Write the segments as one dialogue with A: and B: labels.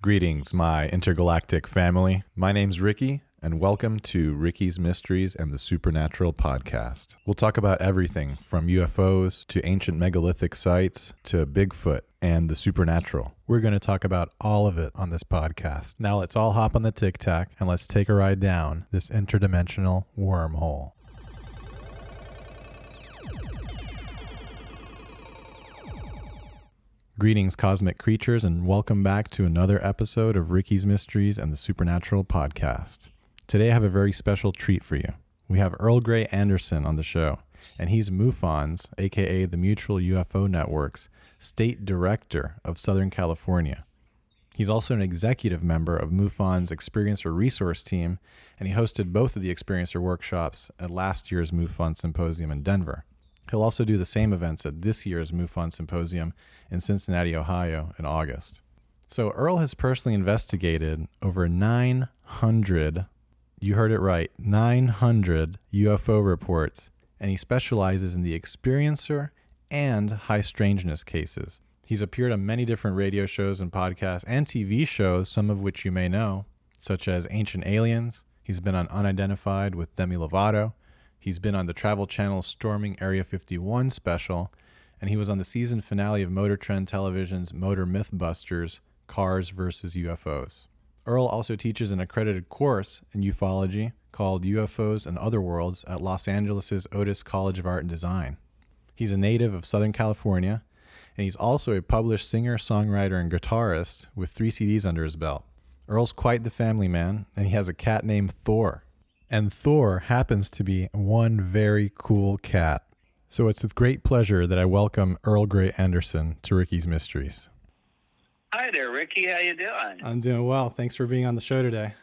A: Greetings, my intergalactic family. My name's Ricky, and welcome to Ricky's Mysteries and the Supernatural podcast. We'll talk about everything from UFOs to ancient megalithic sites to Bigfoot and the supernatural. We're going to talk about all of it on this podcast. Now let's all hop on the Tic Tac and let's take a ride down this interdimensional wormhole. Greetings, cosmic creatures, and welcome back to another episode of Ricky's Mysteries and the Supernatural podcast. Today, I have a very special treat for you. We have Earl Grey Anderson on the show, and he's MUFON's, aka the Mutual UFO Network's, state director of Southern California. He's also an executive member of MUFON's Experiencer Resource Team, and he hosted both of the Experiencer workshops at last year's MUFON Symposium in Denver. He'll also do the same events at this year's MUFON Symposium in Cincinnati, Ohio in August. So Earl has personally investigated over 900, you heard it right, 900 UFO reports, and he specializes in the experiencer and high strangeness cases. He's appeared on many different radio shows and podcasts and TV shows, some of which you may know, such as Ancient Aliens. He's been on Unidentified with Demi Lovato. He's been on the Travel Channel Storming Area 51 special, and he was on the season finale of Motor Trend Television's Motor Mythbusters Cars vs. UFOs. Earl also teaches an accredited course in ufology called UFOs and Other Worlds at Los Angeles' Otis College of Art and Design. He's a native of Southern California, and he's also a published singer, songwriter, and guitarist with three CDs under his belt. Earl's quite the family man, and he has a cat named Thor. And Thor happens to be one very cool cat. So it's with great pleasure that I welcome Earl Grey Anderson to Ricky's Mysteries.
B: Hi there, Ricky. How you doing?
A: I'm doing well. Thanks for being on the show today.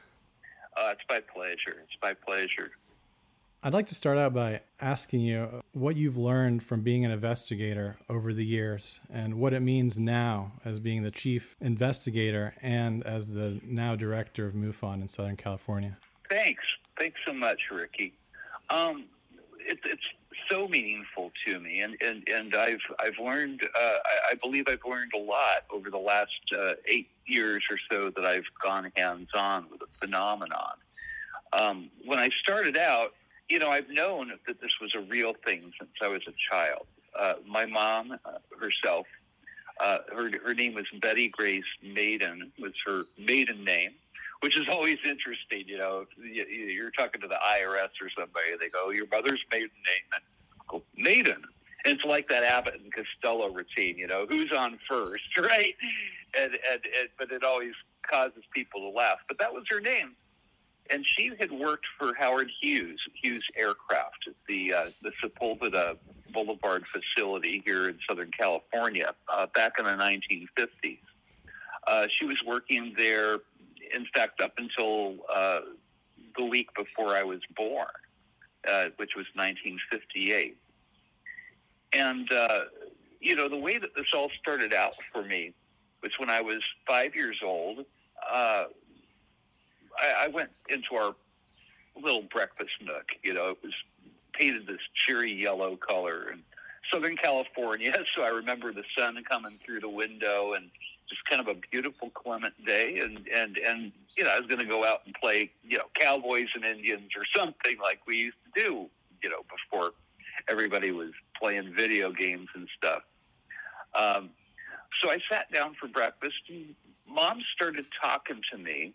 B: Uh, it's my pleasure. It's my pleasure.
A: I'd like to start out by asking you what you've learned from being an investigator over the years and what it means now as being the chief investigator and as the now director of MUFON in Southern California.
B: Thanks. Thanks so much, Ricky. Um, it, it's so meaningful to me, and, and, and I've I've learned. Uh, I, I, believe I've learned a lot over the last uh, eight years or so that I've gone hands on with the phenomenon. Um, when I started out, you know, I've known that this was a real thing since I was a child. Uh, my mom uh, herself, uh, her her name was Betty Grace Maiden, was her maiden name which is always interesting. You know, you're talking to the IRS or somebody, they go, "Your mother's maiden name," go, "Maiden." It's like that Abbott and Costello routine. You know, who's on first, right? And, and, and but it always causes people to laugh. But that was her name, and she had worked for Howard Hughes, Hughes Aircraft, the uh, the Sepulveda Boulevard facility here in Southern California uh, back in the 1950s. Uh, she was working there in fact, up until uh, the week before I was born, uh, which was 1958. And, uh, you know, the way that this all started out for me was when I was five years old. Uh, I, I went into our little breakfast nook. You know, it was painted this cheery yellow color in Southern California. So I remember the sun coming through the window and just kind of a beautiful clement day and and and you know I was going to go out and play you know cowboys and Indians or something like we used to do you know before everybody was playing video games and stuff. Um, so I sat down for breakfast and mom started talking to me,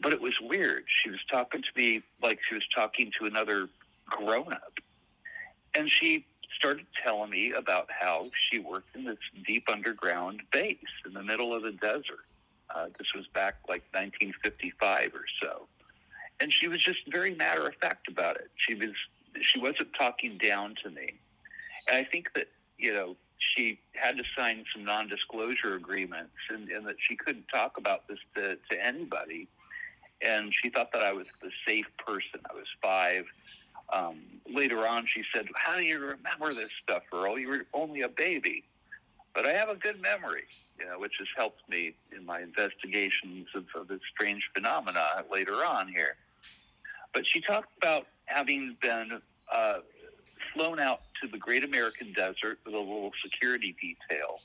B: but it was weird. She was talking to me like she was talking to another grown up. And she started telling me about how she worked in this deep underground base in the middle of the desert. Uh, this was back like 1955 or so, and she was just very matter of fact about it. She was she wasn't talking down to me, and I think that you know she had to sign some non-disclosure agreements, and, and that she couldn't talk about this to, to anybody. And she thought that I was the safe person. I was five um, later on, she said, How do you remember this stuff, Earl? You were only a baby. But I have a good memory, you know, which has helped me in my investigations of, of this strange phenomena later on here. But she talked about having been uh, flown out to the Great American Desert with a little security detail,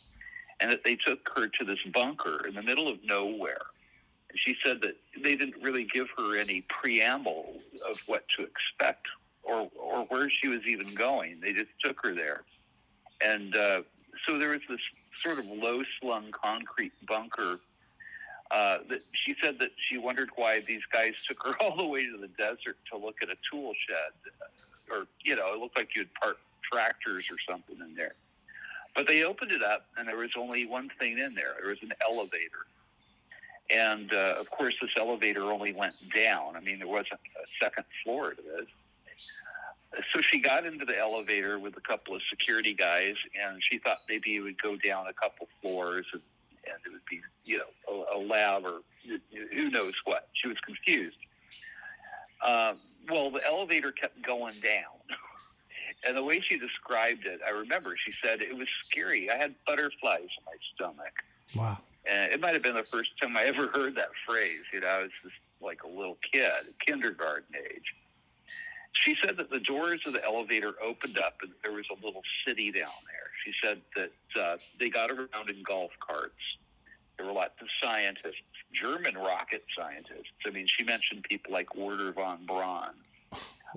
B: and that they took her to this bunker in the middle of nowhere. And she said that they didn't really give her any preamble of what to expect or or where she was even going. They just took her there, and uh, so there was this sort of low slung concrete bunker. Uh, that she said that she wondered why these guys took her all the way to the desert to look at a tool shed, or you know, it looked like you'd park tractors or something in there. But they opened it up, and there was only one thing in there. There was an elevator, and uh, of course, this elevator only went down. I mean, there wasn't a second floor to this so she got into the elevator with a couple of security guys, and she thought maybe it would go down a couple floors, and, and it would be, you know, a, a lab or who knows what. She was confused. Um, well, the elevator kept going down. And the way she described it, I remember she said it was scary. I had butterflies in my stomach.
C: Wow.
B: And it might have been the first time I ever heard that phrase. You know, I was just like a little kid, kindergarten age she said that the doors of the elevator opened up and there was a little city down there. She said that uh, they got around in golf carts. There were lots of scientists, German rocket scientists. I mean, she mentioned people like Wernher von Braun.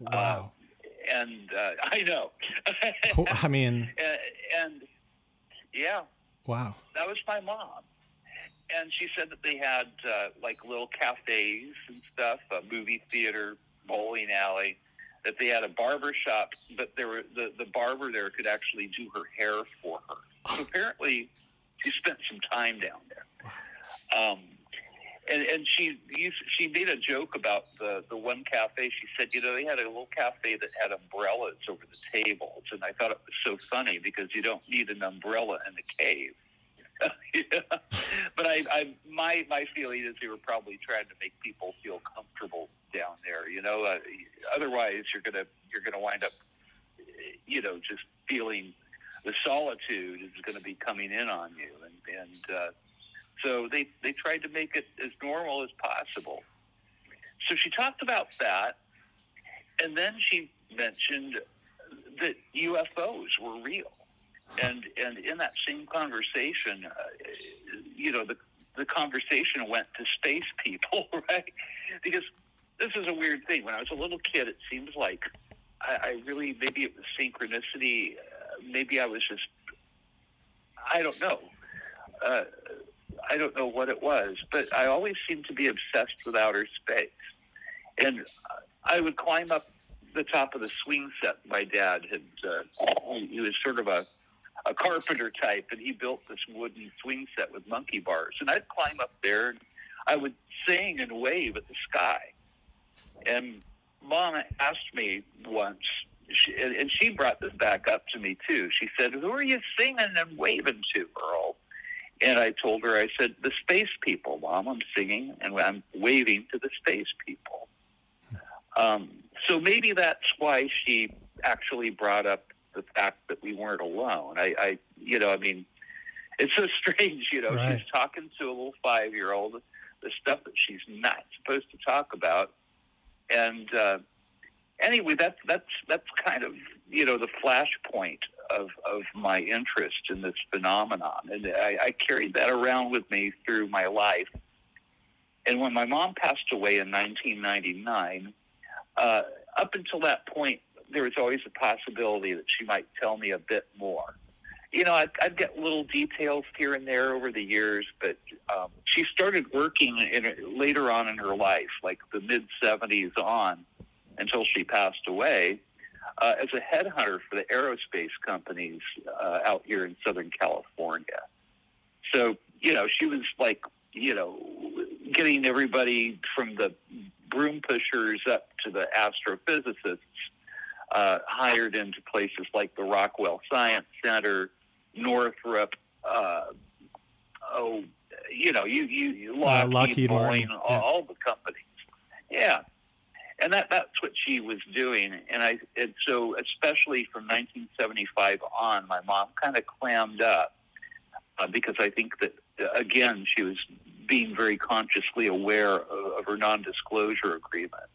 C: Wow.
B: Uh, and uh, I know.
C: I mean,
B: and, and yeah.
C: Wow.
B: That was my mom. And she said that they had uh, like little cafes and stuff, a movie theater, bowling alley that they had a barber shop, but there were the, the barber there could actually do her hair for her. So apparently, she spent some time down there. Um, and and she used, she made a joke about the the one cafe. She said, you know, they had a little cafe that had umbrellas over the tables, and I thought it was so funny because you don't need an umbrella in the cave. yeah. But I, I my my feeling is they were probably trying to make people feel comfortable down there. You know, uh, otherwise you're gonna you're gonna wind up, you know, just feeling the solitude is going to be coming in on you, and and uh, so they they tried to make it as normal as possible. So she talked about that, and then she mentioned that UFOs were real, and and in that same conversation, uh, you know, the the conversation went to space people, right? Because this is a weird thing. When I was a little kid, it seems like I, I really maybe it was synchronicity. Uh, maybe I was just I don't know. Uh, I don't know what it was, but I always seemed to be obsessed with outer space, and I would climb up the top of the swing set. My dad had uh, he was sort of a a carpenter type, and he built this wooden swing set with monkey bars, and I'd climb up there. and I would sing and wave at the sky and mom asked me once, she, and she brought this back up to me too. She said, "Who are you singing and waving to, Earl?" And I told her, I said, "The space people, mom. I'm singing and I'm waving to the space people." Um, so maybe that's why she actually brought up the fact that we weren't alone. I, I you know, I mean, it's so strange. You know, right. she's talking to a little five-year-old the stuff that she's not supposed to talk about and uh, anyway, that's that's that's kind of you know the flashpoint of of my interest in this phenomenon, and I, I carried that around with me through my life. And when my mom passed away in 1999, uh, up until that point, there was always a possibility that she might tell me a bit more. You know, I'd, I'd get little details here and there over the years, but um, she started working in, later on in her life, like the mid 70s on, until she passed away, uh, as a headhunter for the aerospace companies uh, out here in Southern California. So, you know, she was like, you know, getting everybody from the broom pushers up to the astrophysicists uh, hired into places like the Rockwell Science Center, Northrop, uh, oh, you know, you you Lockheed, uh, Lockheed Boeing, all, yeah. all the companies. Yeah, and that that's what she was doing. And I and so especially from 1975 on, my mom kind of clammed up uh, because I think that again she was being very consciously aware of, of her non-disclosure agreements.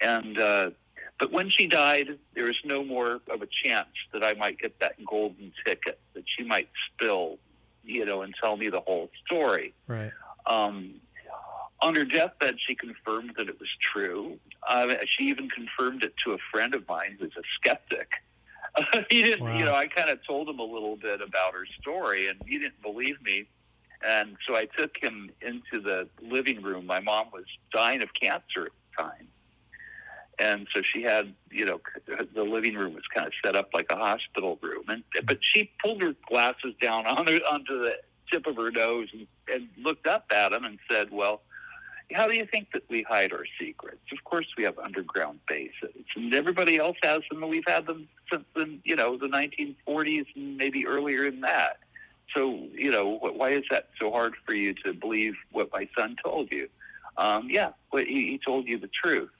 B: And uh, But when she died, there was no more of a chance that I might get that golden ticket, that she might spill, you know, and tell me the whole story.
C: Right.
B: Um, on her deathbed, she confirmed that it was true. Uh, she even confirmed it to a friend of mine who's a skeptic. he didn't,
C: Wow.
B: you know, I kind of told him a little bit about her story, and he didn't believe me. And so I took him into the living room. My mom was dying of cancer at the time. And so she had, you know, the living room was kind of set up like a hospital room. And but she pulled her glasses down on her, onto the tip of her nose and, and looked up at him and said, "Well, how do you think that we hide our secrets? Of course, we have underground bases, and everybody else has them, and we've had them since the, you know, the 1940s and maybe earlier than that. So, you know, why is that so hard for you to believe what my son told you? Um, yeah, well, he, he told you the truth.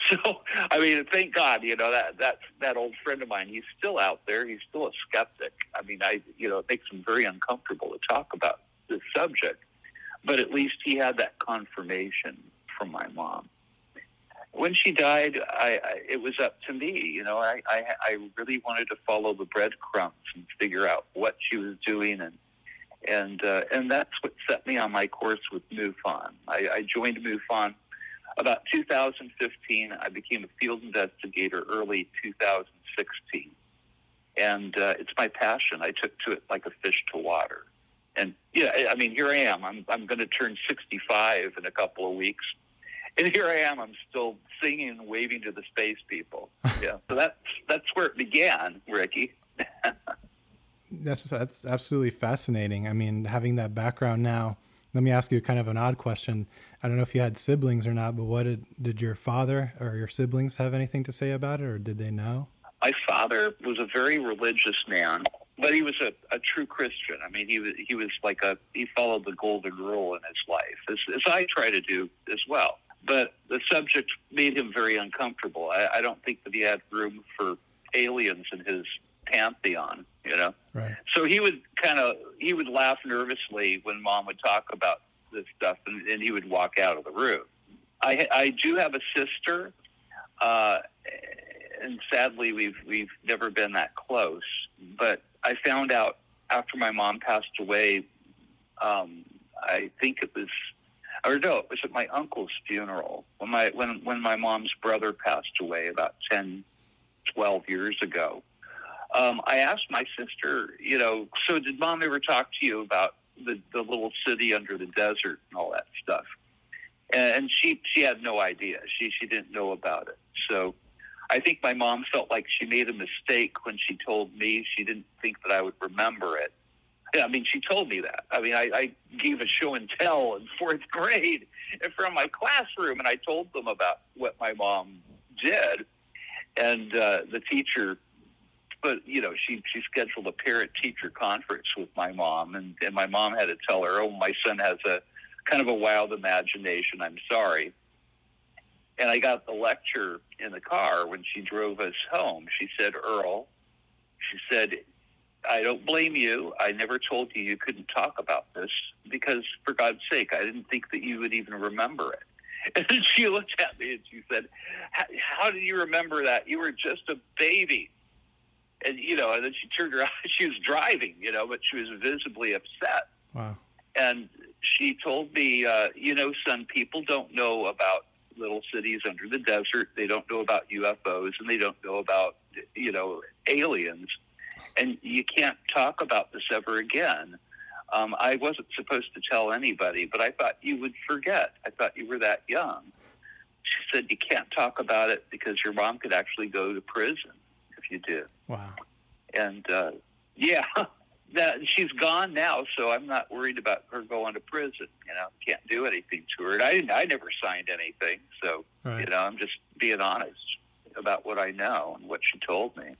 B: So, I mean, thank God, you know, that, that, that old friend of mine, he's still out there. He's still a skeptic. I mean, I, you know, it makes him very uncomfortable to talk about this subject, but at least he had that confirmation from my mom. When she died, I, I it was up to me. You know, I, I, I really wanted to follow the breadcrumbs and figure out what she was doing, and and uh, and that's what set me on my course with MUFON. I, I joined MUFON about 2015. I became a field investigator early 2016, and uh, it's my passion. I took to it like a fish to water. And yeah, I mean, here I am. I'm I'm going to turn 65 in a couple of weeks, and here I am. I'm still singing and waving to the space people. Yeah, so that's that's where it began, Ricky.
A: That's that's absolutely fascinating. I mean, having that background now. Let me ask you kind of an odd question. I don't know if you had siblings or not, but what did did your father or your siblings have anything to say about it, or did they know?
B: My father was a very religious man, but he was a, a true Christian. I mean, he was he was like a he followed the golden rule in his life, as, as I try to do as well. But the subject made him very uncomfortable. I, I don't think that he had room for aliens in his pantheon. You know.
A: Right.
B: So he would kind of he would laugh nervously when mom would talk about this stuff, and, and he would walk out of the room. I I do have a sister, uh, and sadly we've we've never been that close. But I found out after my mom passed away. Um, I think it was, or no, it was at my uncle's funeral when my when when my mom's brother passed away about 10, 12 years ago um, I asked my sister, you know, so did mom ever talk to you about the, the little city under the desert and all that stuff? And, she she had no idea. She she didn't know about it. So I think my mom felt like she made a mistake when she told me she didn't think that I would remember it. Yeah, I mean, she told me that. I mean, I, I gave a show and tell in fourth grade in front of my classroom, and I told them about what my mom did. And uh, the teacher but you know she she scheduled a parent teacher conference with my mom and and my mom had to tell her oh my son has a kind of a wild imagination i'm sorry. And i got the lecture in the car when she drove us home. She said earl she said i don't blame you. I never told you you couldn't talk about this because for god's sake i didn't think that you would even remember it. And she looked at me and she said how, do you remember that? You were just a baby and you know, and then she turned around. She was driving, you know, but she was visibly upset.
A: Wow.
B: And she told me, uh, you know, son, people don't know about little cities under the desert. They don't know about UFOs, and they don't know about, you know, aliens. And you can't talk about this ever again. Um, I wasn't supposed to tell anybody, but I thought you would forget. I thought you were that young. She said you can't talk about it because your mom could actually go to prison if you do
A: Wow.
B: and uh, yeah, that she's gone now, so I'm not worried about her going to prison. You know, can't do anything to her. And I didn't, I never signed anything, so
A: Right.
B: you know, I'm just being honest about what I know and what she told me.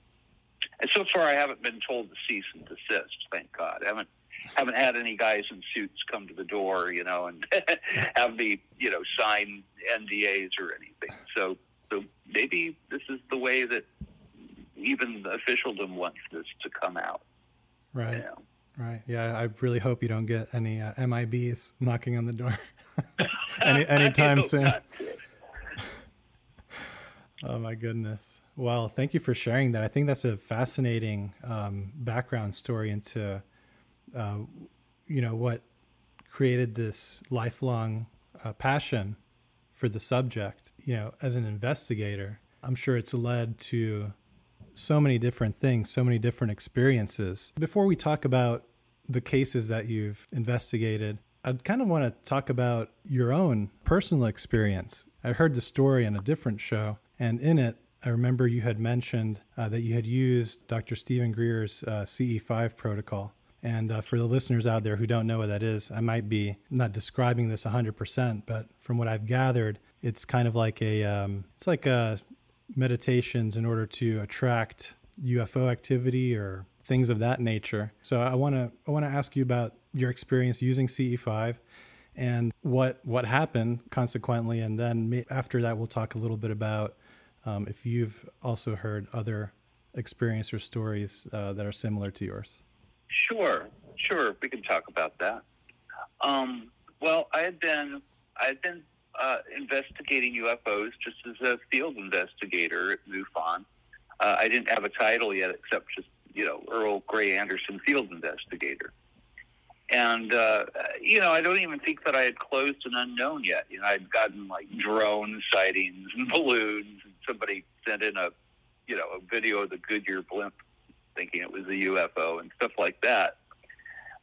B: And so far, I haven't been told to cease and desist. Thank God. I haven't haven't had any guys in suits come to the door, you know, and have me, you know, sign NDAs or anything. So, so maybe this is the way that even the officialdom wants this to come out.
A: Right.
B: You know?
A: Right. Yeah. I really hope you don't get any uh, MIBs knocking on the door any anytime soon. Oh my goodness. Well, thank you for sharing that. I think that's a fascinating um, background story into, uh, you know, what created this lifelong uh, passion for the subject. You know, as an investigator, I'm sure it's led to so many different things, so many different experiences. Before we talk about the cases that you've investigated, I'd kind of want to talk about your own personal experience. I heard the story on a different show, and in it, I remember you had mentioned uh, that you had used Dr. Stephen Greer's uh, CE5 protocol. And uh, for the listeners out there who don't know what that is, I might be not describing this 100%, but from what I've gathered, it's kind of like a um, it's like a meditations in order to attract UFO activity or things of that nature. So I want to I want to ask you about your experience using CE5 and what what happened consequently, and then after that we'll talk a little bit about um, if you've also heard other experience or stories uh, that are similar to yours.
B: Sure, sure, we can talk about that. Um, well, I had been I had been uh, investigating UFOs just as a field investigator at MUFON. Uh, I didn't have a title yet, except just you know Earl Gray Anderson Field Investigator. And uh, you know, I don't even think that I had closed an unknown yet. You know, I'd gotten like drone sightings and balloons, and somebody sent in a, you know, a video of the Goodyear blimp, thinking it was a UFO and stuff like that.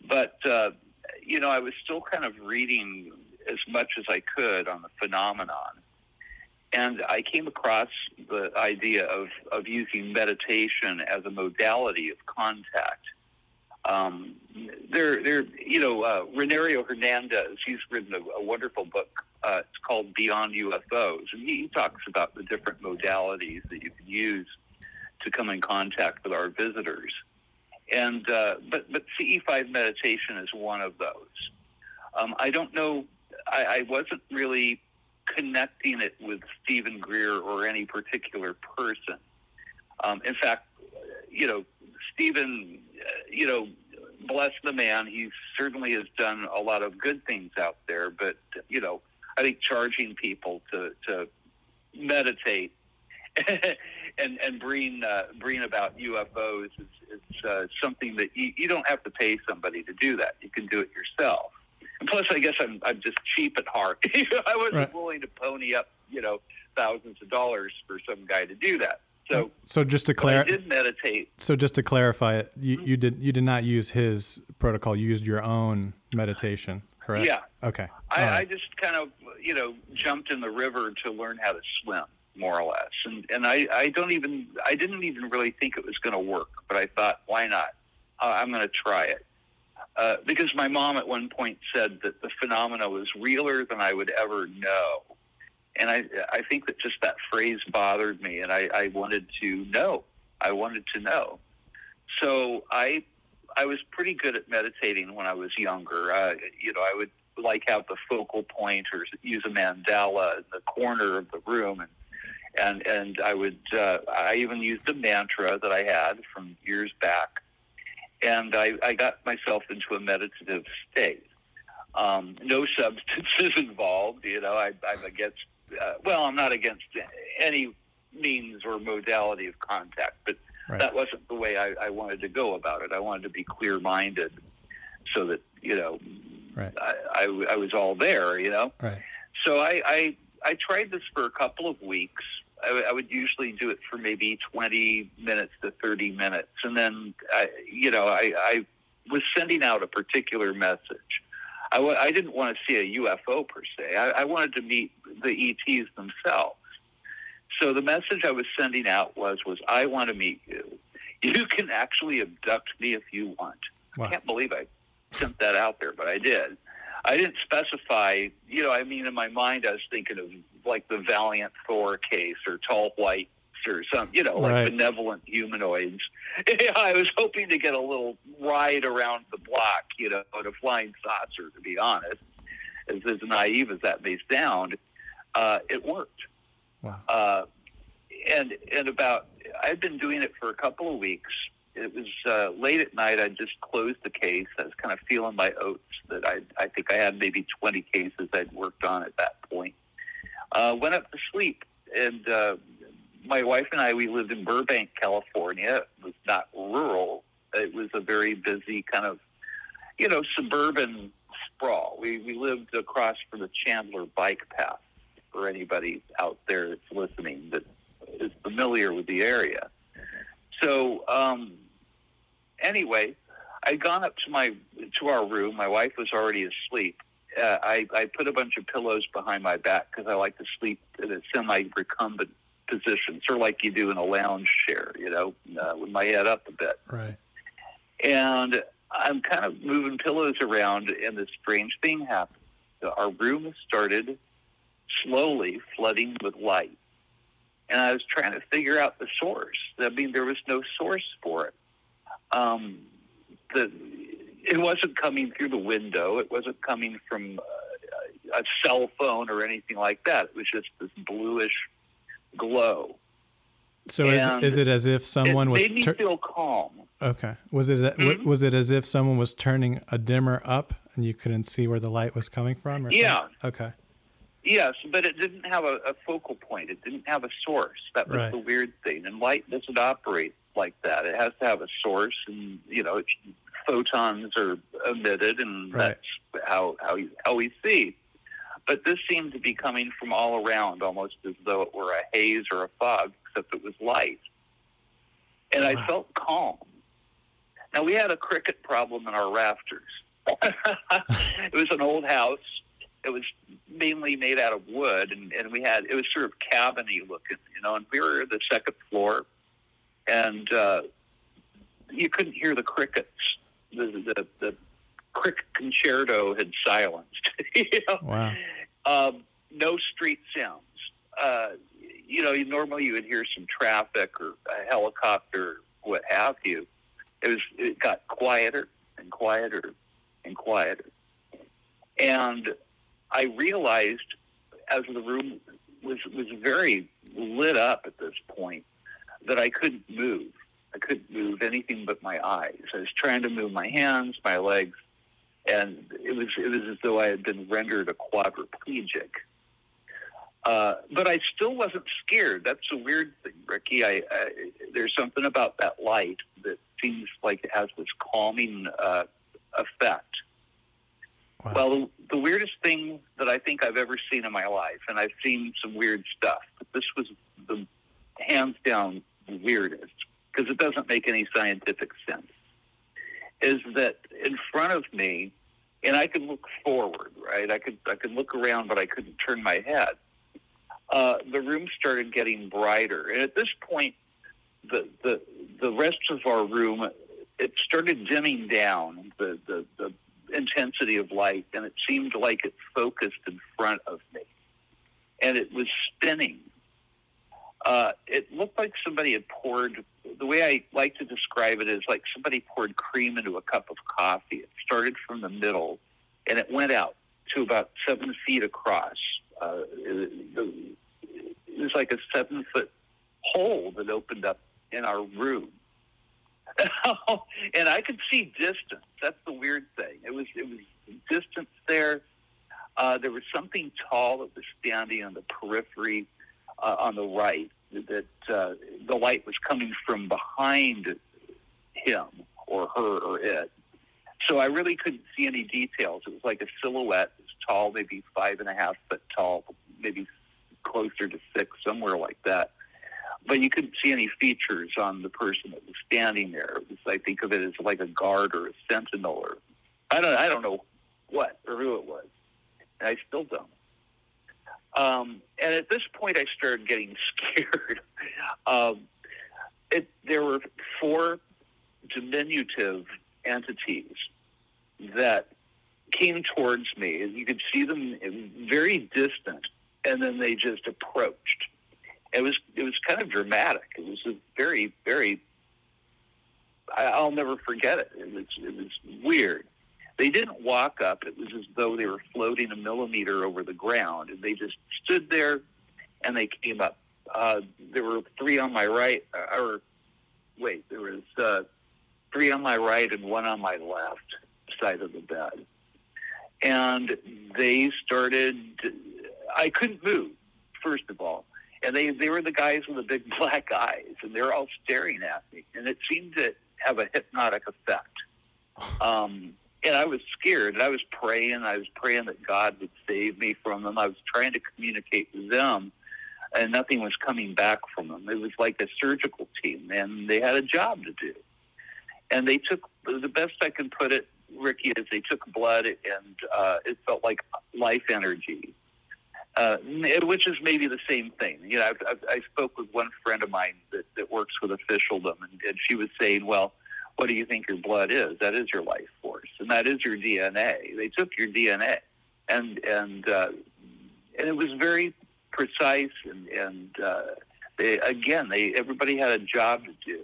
B: But uh, you know, I was still kind of reading as much as I could on the phenomenon. And I came across the idea of, of using meditation as a modality of contact. Um, there, there, you know, uh, Reinerio Hernandez, he's written a, a wonderful book. Uh, it's called Beyond UFOs, and he, talks about the different modalities that you can use to come in contact with our visitors. And uh, but but CE5 meditation is one of those. Um, I don't know I, I wasn't really connecting it with Stephen Greer or any particular person. Um, in fact, you know, Stephen, you know, bless the man. He certainly has done a lot of good things out there, but you know, I think charging people to to meditate and and bring uh, bring about UFOs is, is uh, something that you, you don't have to pay somebody to do that. You can do it yourself. And plus, I guess I'm I'm just cheap at heart. I wasn't right. willing to pony up, you know, thousands of dollars for some guy to do that. So,
A: so just to clarify,
B: did meditate.
A: So just to clarify, you, you did you did not use his protocol. You used your own meditation, correct?
B: Yeah.
A: Okay.
B: I, right. I just kind of you know jumped in the river to learn how to swim, more or less, and and I I don't even I didn't even really think it was going to work, but I thought why not? Uh, I'm going to try it. Uh, because my mom at one point said that the phenomena was realer than I would ever know. And I, I think that just that phrase bothered me, and I, I wanted to know. I wanted to know. So I, I was pretty good at meditating when I was younger. Uh, you know, I would like have the focal point or use a mandala in the corner of the room, and and and I would. Uh, I even used a mantra that I had from years back and I, I got myself into a meditative state. Um, no substances involved. You know, I, I'm against. Uh, well, I'm not against any means or modality of contact, but right. that wasn't the way I, I wanted to go about it. I wanted to be clear-minded, so that you know, right. I, I, I was all there. You know,
A: right.
B: So I, I I tried this for a couple of weeks I, I would usually do it for maybe 20 minutes to 30 minutes. And then, I, you know, I, I was sending out a particular message. I w- I didn't want to see a UFO per se. I, I wanted to meet the ETs themselves. So the message I was sending out was, was I want to meet you. You can actually abduct me if you want. Wow. I can't believe I sent that out there, but I did. I didn't specify, you know, I mean, in my mind, I was thinking of like the Valiant Thor case or Tall White or some, you know, like right. benevolent humanoids. I was hoping to get a little ride around the block, you know, a flying saucer, to be honest, as, as naive as that may sound. Uh, it worked.
A: Wow.
B: Uh, and, and about, I've been doing it for a couple of weeks. It was uh, late at night. I just closed the case. I was kind of feeling my oats that I, I think I had maybe 20 cases I'd worked on at that point uh, went up to sleep and uh, my wife and I, we lived in Burbank, California. It was not rural. It was a very busy kind of, you know, suburban sprawl. We we lived across from the Chandler Bike Path. For anybody out there that's listening that is familiar with the area. So um, anyway, I'd gone up to my to our room. My wife was already asleep. Uh, I, I put a bunch of pillows behind my back because I like to sleep in a semi-recumbent position, sort of like you do in a lounge chair, you know, uh, with my head up a bit.
A: Right.
B: And I'm kind of moving pillows around, and this strange thing happened. Our room started slowly flooding with light. And I was trying to figure out the source. I mean, there was no source for it. Um, the, it wasn't coming through the window. It wasn't coming from uh, a cell phone or anything like that. It was just this bluish glow.
A: So is,
B: And
A: is it as if someone
B: it
A: was
B: made me
A: tur-
B: feel calm.
A: okay? Was it
B: Mhm.
A: was it as if someone was turning a dimmer up and you couldn't see where the light was coming from? Or
B: Yeah.
A: something? Okay.
B: Yes, but it didn't have a, a focal point. It didn't have a source. That was
A: Right.
B: the weird thing. And light doesn't operate like that. It has to have a source, and you know, photons are emitted, and
A: Right.
B: that's how how how we see. But this seemed to be coming from all around, almost as though it were a haze or a fog, except it was light. And I felt calm. Now we had a cricket problem in our rafters. it was an old house. It was mainly made out of wood, and, and we had it was sort of cabiny looking, you know. And we were the second floor, and uh, you couldn't hear the crickets. The the, the cricket concerto had silenced. you know?
A: Wow.
B: Um, no street sounds. Uh, you know, you, normally you would hear some traffic or a helicopter, what have you. It was it got quieter and quieter and quieter, and I realized as the room was was very lit up at this point that I couldn't move. I couldn't move anything but my eyes. I was trying to move my hands, my legs, and it was it was as though I had been rendered a quadriplegic. Uh, but I still wasn't scared. That's the weird thing, Ricky. I, I there's something about that light that seems like it has this calming uh, effect.
A: Wow.
B: Well, the, the weirdest thing that I think I've ever seen in my life, and I've seen some weird stuff, but this was the hands down weirdest because it doesn't make any scientific sense. Is that in front of me, and I could look forward, right? I could I could look around, but I couldn't turn my head. Uh, the room started getting brighter, and at this point, the the the rest of our room it started dimming down the the, the intensity of light, and it seemed like it focused in front of me, and it was spinning. Uh, it looked like somebody had poured. The way I like to describe it is like somebody poured cream into a cup of coffee. It started from the middle, and it went out to about seven feet across. Uh, it, was like a seven foot hole that opened up in our room. and I could see distance. That's the weird thing. It was it was distance there. Uh, there was something tall that was standing on the periphery uh, on the right. That uh, the light was coming from behind him or her or it. So I really couldn't see any details. It was like a silhouette. It was tall, maybe five and a half foot tall, maybe closer to six, somewhere like that but you couldn't see any features on the person that was standing there. Was, I think of it as like a guard or a sentinel, or I don't, I don't know what or who it was. And I still don't. Um, and at this point, I started getting scared. um, it, there were four diminutive entities that came towards me, you could see them very distant, and then they just approached it was it was kind of dramatic. It was a very very. I, I'll never forget it. It was it was weird. They didn't walk up. It was as though they were floating a millimeter over the ground, and they just stood there, and they came up. Uh, there were three on my right, uh, or wait, there was uh, three on my right and one on my left side of the bed, and they started. I couldn't move first of all. and they they were the guys with the big black eyes, and they're all staring at me, and it seemed to have a hypnotic effect. Um, and I was scared, and I was praying. I was praying that God would save me from them. I was trying to communicate with them, and nothing was coming back from them. It was like a surgical team, and they had a job to do. And they took the best I can put it, Ricky, is they took blood, and uh, it felt like life energy uh, which is maybe the same thing. You know, I've, I spoke with one friend of mine that, that works with officialdom, and, and she was saying, well, what do you think your blood is? That is your life and that is your DNA. They took your DNA, and and uh, and it was very precise, and and uh, they again, they everybody had a job to do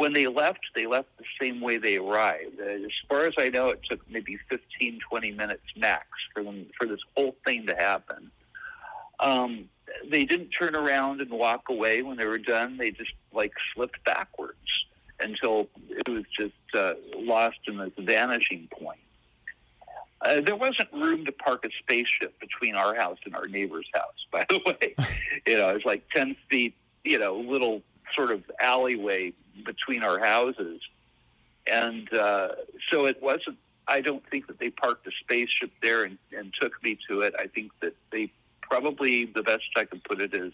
B: when they left, they left the same way they arrived. Uh, as far as I know, it took maybe 15, 20 minutes max for them for this whole thing to happen. Um, they didn't turn around and walk away when they were done. They just like slipped backwards until it was just uh, lost in this vanishing point. Uh, there wasn't room to park a spaceship between our house and our neighbor's house. By the way, you know, it's like ten feet, you know, little sort of alleyway between our houses. And uh, so it wasn't, I don't think that they parked a spaceship there and, and took me to it. I think that they probably, the best I can put it is,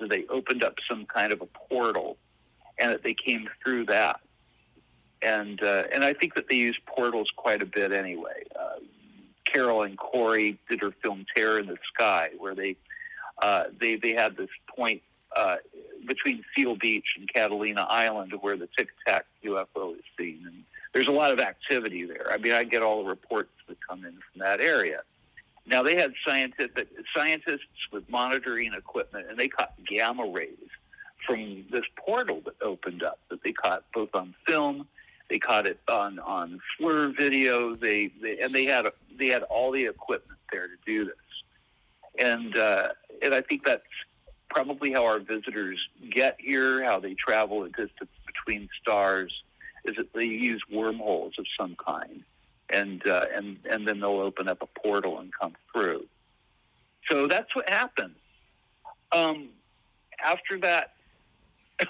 B: that they opened up some kind of a portal and that they came through that. And, uh, and I think that they use portals quite a bit anyway. Uh, Carol and Corey did her film Terror in the Sky, where they, uh, they, they had this point uh, between Seal Beach and Catalina Island, where the Tic Tac UFO is seen. And there's a lot of activity there. I mean, I get all the reports that come in from that area. Now they had scientific scientists with monitoring equipment, and they caught gamma rays from this portal that opened up. That they caught both on film, they caught it on on FLIR video. They, they and they had they had all the equipment there to do this, and uh, and I think that's probably how our visitors get here, how they travel a distance between stars, is that they use wormholes of some kind, and uh, and and then they'll open up a portal and come through. So that's what happened. Um, after that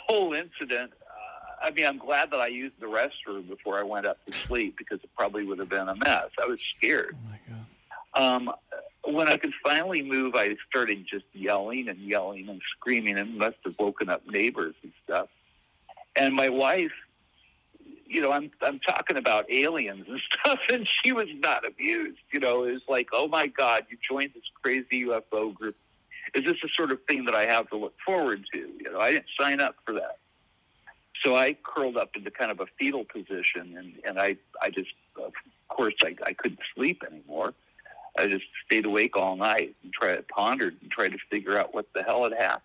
B: whole incident, uh, I mean, I'm glad that I used the restroom before I went up to sleep because it probably would have been a mess. I was scared. Oh my God. Um, when I could finally move, I started just yelling and yelling and screaming and must have woken up neighbors and stuff. And my wife, you know, I'm I'm talking about aliens and stuff, and she was not amused. You know, it's like, oh my God, you joined this crazy UFO group. Is this the sort of thing that I have to look forward to? You know, I didn't sign up for that. So I curled up into kind of a fetal position, and and I I just, of course, I I couldn't sleep anymore I just stayed awake all night and tried pondered and tried to figure out what the hell had happened.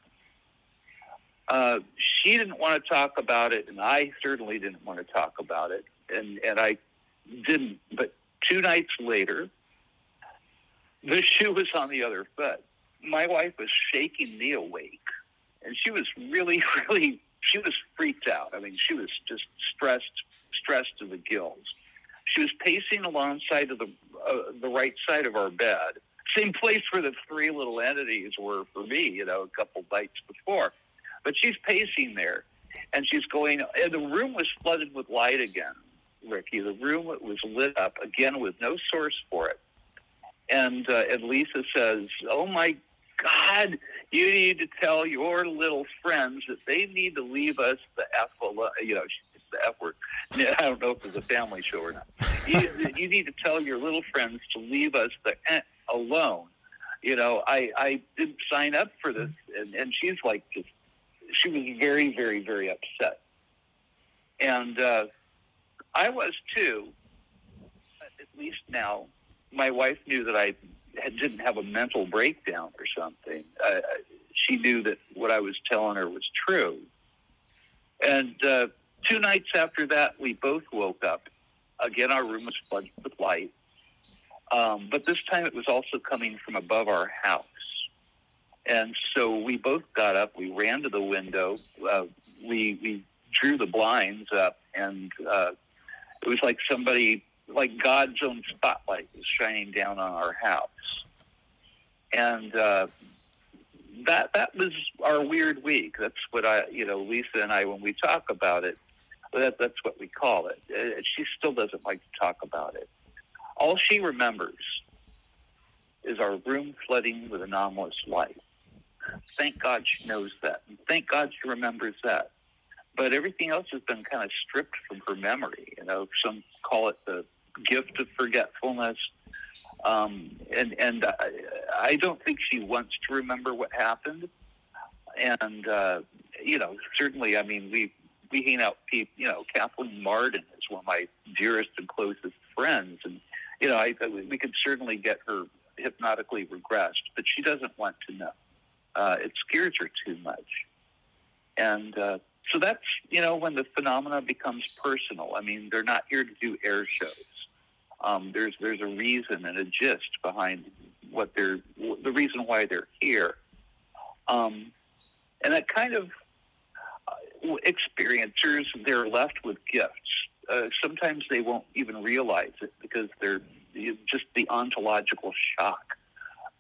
B: Uh, she didn't want to talk about it, and I certainly didn't want to talk about it, and and I didn't. But two nights later, the shoe was on the other foot. My wife was shaking me awake, and she was really, really, she was freaked out. I mean, she was just stressed, stressed to the gills. She was pacing alongside of the uh, the right side of our bed, same place where the three little entities were for me, you know, a couple nights before. But she's pacing there, and she's going. And the room was flooded with light again, Ricky. The room was lit up again with no source for it. And uh, and Lisa says, "Oh my God, you need to tell your little friends that they need to leave us the f. You know, the F word. I don't know if it's a family show or not. You, you need to tell your little friends to leave us the alone. You know, I I didn't sign up for this, and and she's like just she was very very very upset, and uh, I was too. At least now, my wife knew that I didn't have a mental breakdown or something. Uh, she knew that what I was telling her was true, and uh, Two nights after that, we both woke up. Again, our room was flooded with light. Um, but this time it was also coming from above our house. And so we both got up, we ran to the window, uh, we, we drew the blinds up, and uh, it was like somebody, like God's own spotlight was shining down on our house. And uh, that that was our weird week. That's what I, you know, Lisa and I, when we talk about it, that, that's what we call it. Uh, she still doesn't like to talk about it. All she remembers is our room flooding with anomalous light. Thank God she knows that. Thank God she remembers that. But everything else has been kind of stripped from her memory. You know, some call it the gift of forgetfulness. Um, and and I, I don't think she wants to remember what happened. And uh, you know, certainly, I mean, we we hang out. People, you know, Kathleen Marden is one of my dearest and closest friends, and you know, I, we could certainly get her hypnotically regressed, but she doesn't want to know. Uh, it scares her too much, and uh, so that's you know when the phenomena becomes personal. I mean, they're not here to do air shows. Um, there's there's a reason and a gist behind what they're the reason why they're here, um, and that kind of uh, experiencers they're left with gifts. Uh, sometimes they won't even realize it because they're just the ontological shock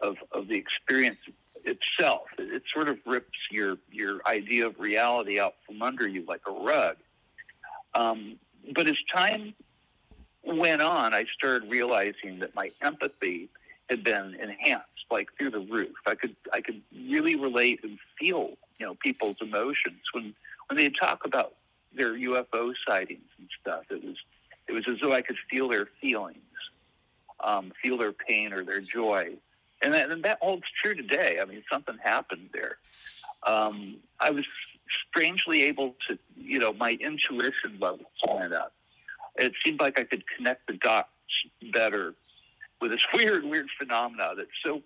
B: of, of the experience itself. It sort of rips your, your idea of reality out from under you like a rug. Um, but as time went on, I started realizing that my empathy had been enhanced, like through the roof. I could I could really relate and feel, you know, people's emotions when when they talk about their UFO sightings and stuff. It was it was as though I could feel their feelings, um, feel their pain or their joy, and that, and that holds true today. I mean, something happened there. Um, I was strangely able to, you know, my intuition levels went up. It seemed like I could connect the dots better with this weird, weird phenomena that's so,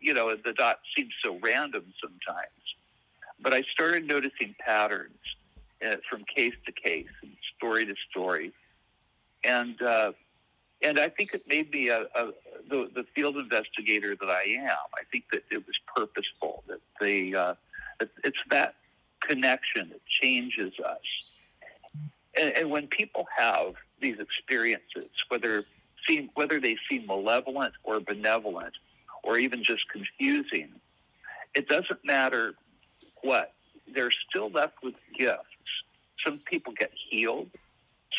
B: you know, the dots seem so random sometimes. But I started noticing patterns uh, from case to case and story to story. And, uh, and I think it made me a, a, the, the field investigator that I am. I think that it was purposeful, that they, uh, it's that connection that changes us. And, and when people have these experiences, whether seem, whether they seem malevolent or benevolent, or even just confusing, it doesn't matter what. They're still left with gifts. Some people get healed.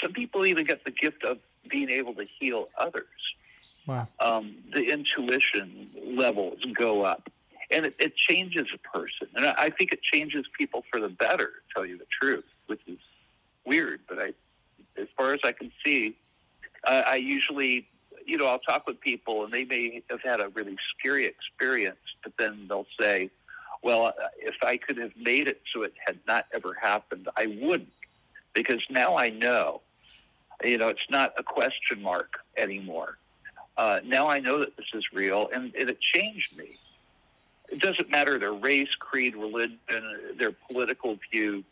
B: Some people even get the gift of being able to heal others.
A: Wow.
B: Um, the intuition levels go up, and it, it changes a person. And I, I think it changes people for the better, to tell you the truth, which is weird. But I, as far as I can see, uh, I usually, you know, I'll talk with people, and they may have had a really scary experience, but then they'll say, "Well, uh, if I could have made it so it had not ever happened, I wouldn't," because now I know you know, it's not a question mark anymore. Uh, now I know that this is real, and, and it changed me. It doesn't matter their race, creed, religion, their political view.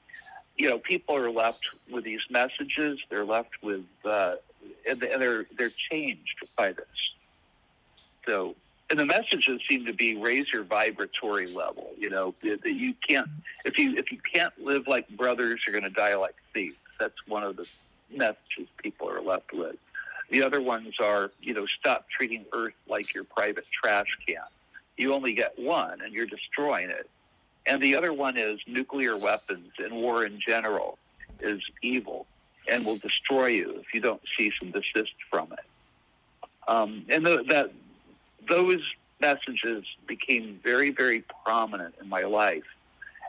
B: You know, people are left with these messages. They're left with, uh, and they're they're changed by this. So, and the messages seem to be raise your vibratory level. You know, that you can't if you if you can't live like brothers, you're going to die like thieves. That's one of the messages people are left with. The other ones are, you know, stop treating Earth like your private trash can. You only get one, and you're destroying it. And the other one is nuclear weapons and war in general is evil and will destroy you if you don't cease and desist from it. Um, and the, that those messages became very, very prominent in my life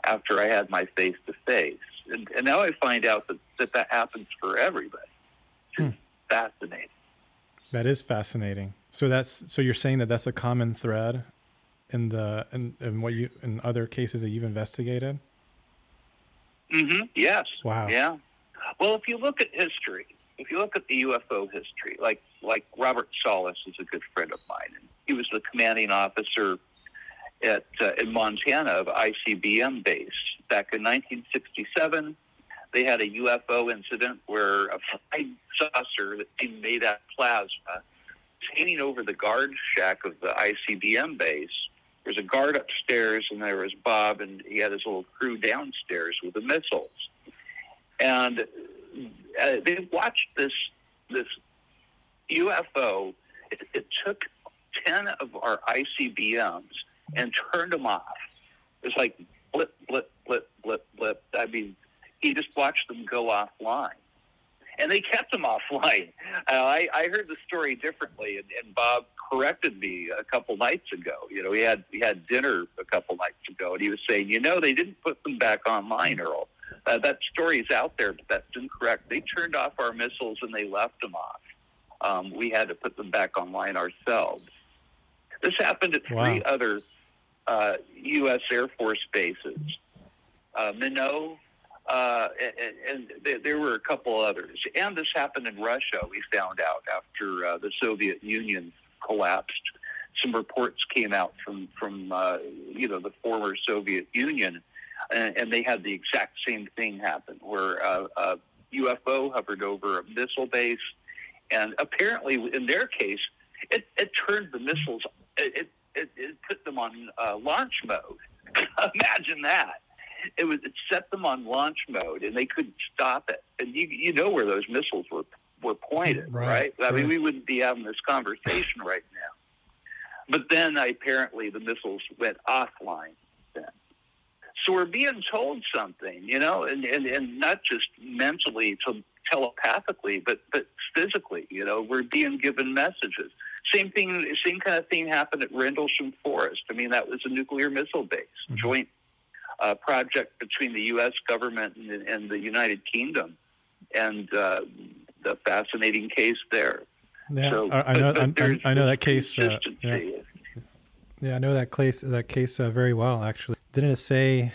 B: after I had my face to face and, now I find out that that, that happens for everybody. Hmm. Fascinating.
A: That is fascinating. So that's so you're saying that that's a common thread in the in, in what you in other cases that you've investigated.
B: Mm-hmm. Yes.
A: Wow.
B: Yeah. Well, if you look at history, if you look at the UFO history, like like Robert Salas is a good friend of mine, and he was the commanding officer at uh, in Montana of ICBM base back in 1967. They had a UFO incident where a flying saucer that seemed made out of plasma was hanging over the guard shack of the ICBM base. There's a guard upstairs, and there was Bob, and he had his little crew downstairs with the missiles. And uh, they watched this this UFO. It, it took ten of our ICBMs and turned them off It's like blip, blip, blip, blip, blip. I mean, he just watched them go offline. And they kept them offline. Uh, I, I heard the story differently, and, and Bob corrected me a couple nights ago. You know, we had we had dinner a couple nights ago, and he was saying, you know, they didn't put them back online, Earl. Uh, that story's out there, but that's incorrect. They turned off our missiles and they left them off. Um, we had to put them back online ourselves. This happened at three
A: Wow.
B: other uh, U.S. Air Force bases. Uh, Minot, uh, and, and there, were a couple others. And this happened in Russia, we found out after uh, the Soviet Union collapsed. Some reports came out from, from uh, you know, the former Soviet Union, and, and they had the exact same thing happen, where uh, a UFO hovered over a missile base, and apparently, in their case, it, it turned the missiles, it, it, it, it put them on uh, launch mode. Imagine that. It was it set them on launch mode, and they couldn't stop it. And you you know where those missiles were were pointed,
A: Right,
B: right? I mean,
A: right.
B: we wouldn't be having this conversation right now. But then I, apparently the missiles went offline. Then, so we're being told something, you know, and and, and not just mentally, to telepathically, but but physically, you know, we're being given messages. Same thing, same kind of thing happened at Rendlesham Forest. I mean, that was a nuclear missile base,
A: Mhm.
B: joint uh, project between the U.S. government and, and the United Kingdom, and uh, the fascinating case there.
A: Yeah,
B: So,
A: I, I
B: but-
A: know.
B: but
A: I'm- I know that case. Uh, yeah, yeah, I know that case. That case uh, very well, actually. Didn't it say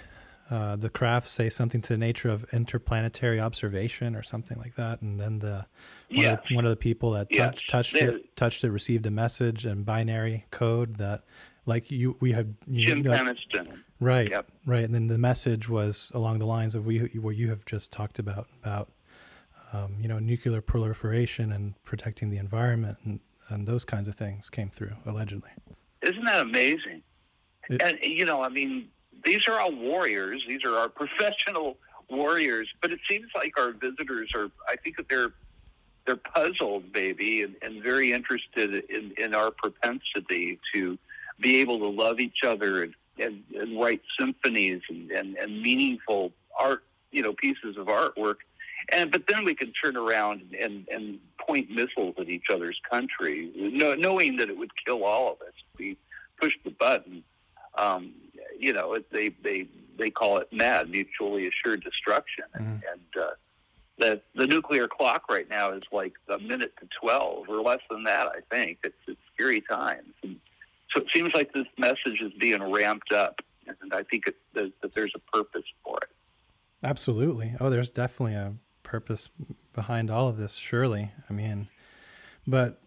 A: uh, the craft say something to the nature of interplanetary observation or something like that? And then the one,
B: Yes.
A: of, the, one of the people that
B: Yes.
A: touched touched it touched it received a message and binary code that, like you we had you,
B: Jim
A: like-
B: Penniston.
A: Right.
B: Yep.
A: Right. And then the message was along the lines of we, what you have just talked about, about, um, you know, nuclear proliferation and protecting the environment and, and those kinds of things came through, allegedly.
B: Isn't that amazing?
A: It-
B: and you know, I mean, these are our warriors. These are our professional warriors. But it seems like our visitors are. I think that they're they're puzzled, maybe, and, and very interested in, in our propensity to be able to love each other and, and, and write symphonies and, and, and meaningful art, you know, pieces of artwork. And but then we can turn around and, and point missiles at each other's country, know, knowing that it would kill all of us if we pushed the button. Um, you know, it, they they they call it MAD, mutually assured destruction, and, and uh, the the nuclear clock right now is like a minute to twelve or less than that. I think it's it's scary times, and so it seems like this message is being ramped up, and I think it, that, that there's a purpose for it.
A: Absolutely. Oh, there's definitely a purpose behind all of this, surely. I mean, but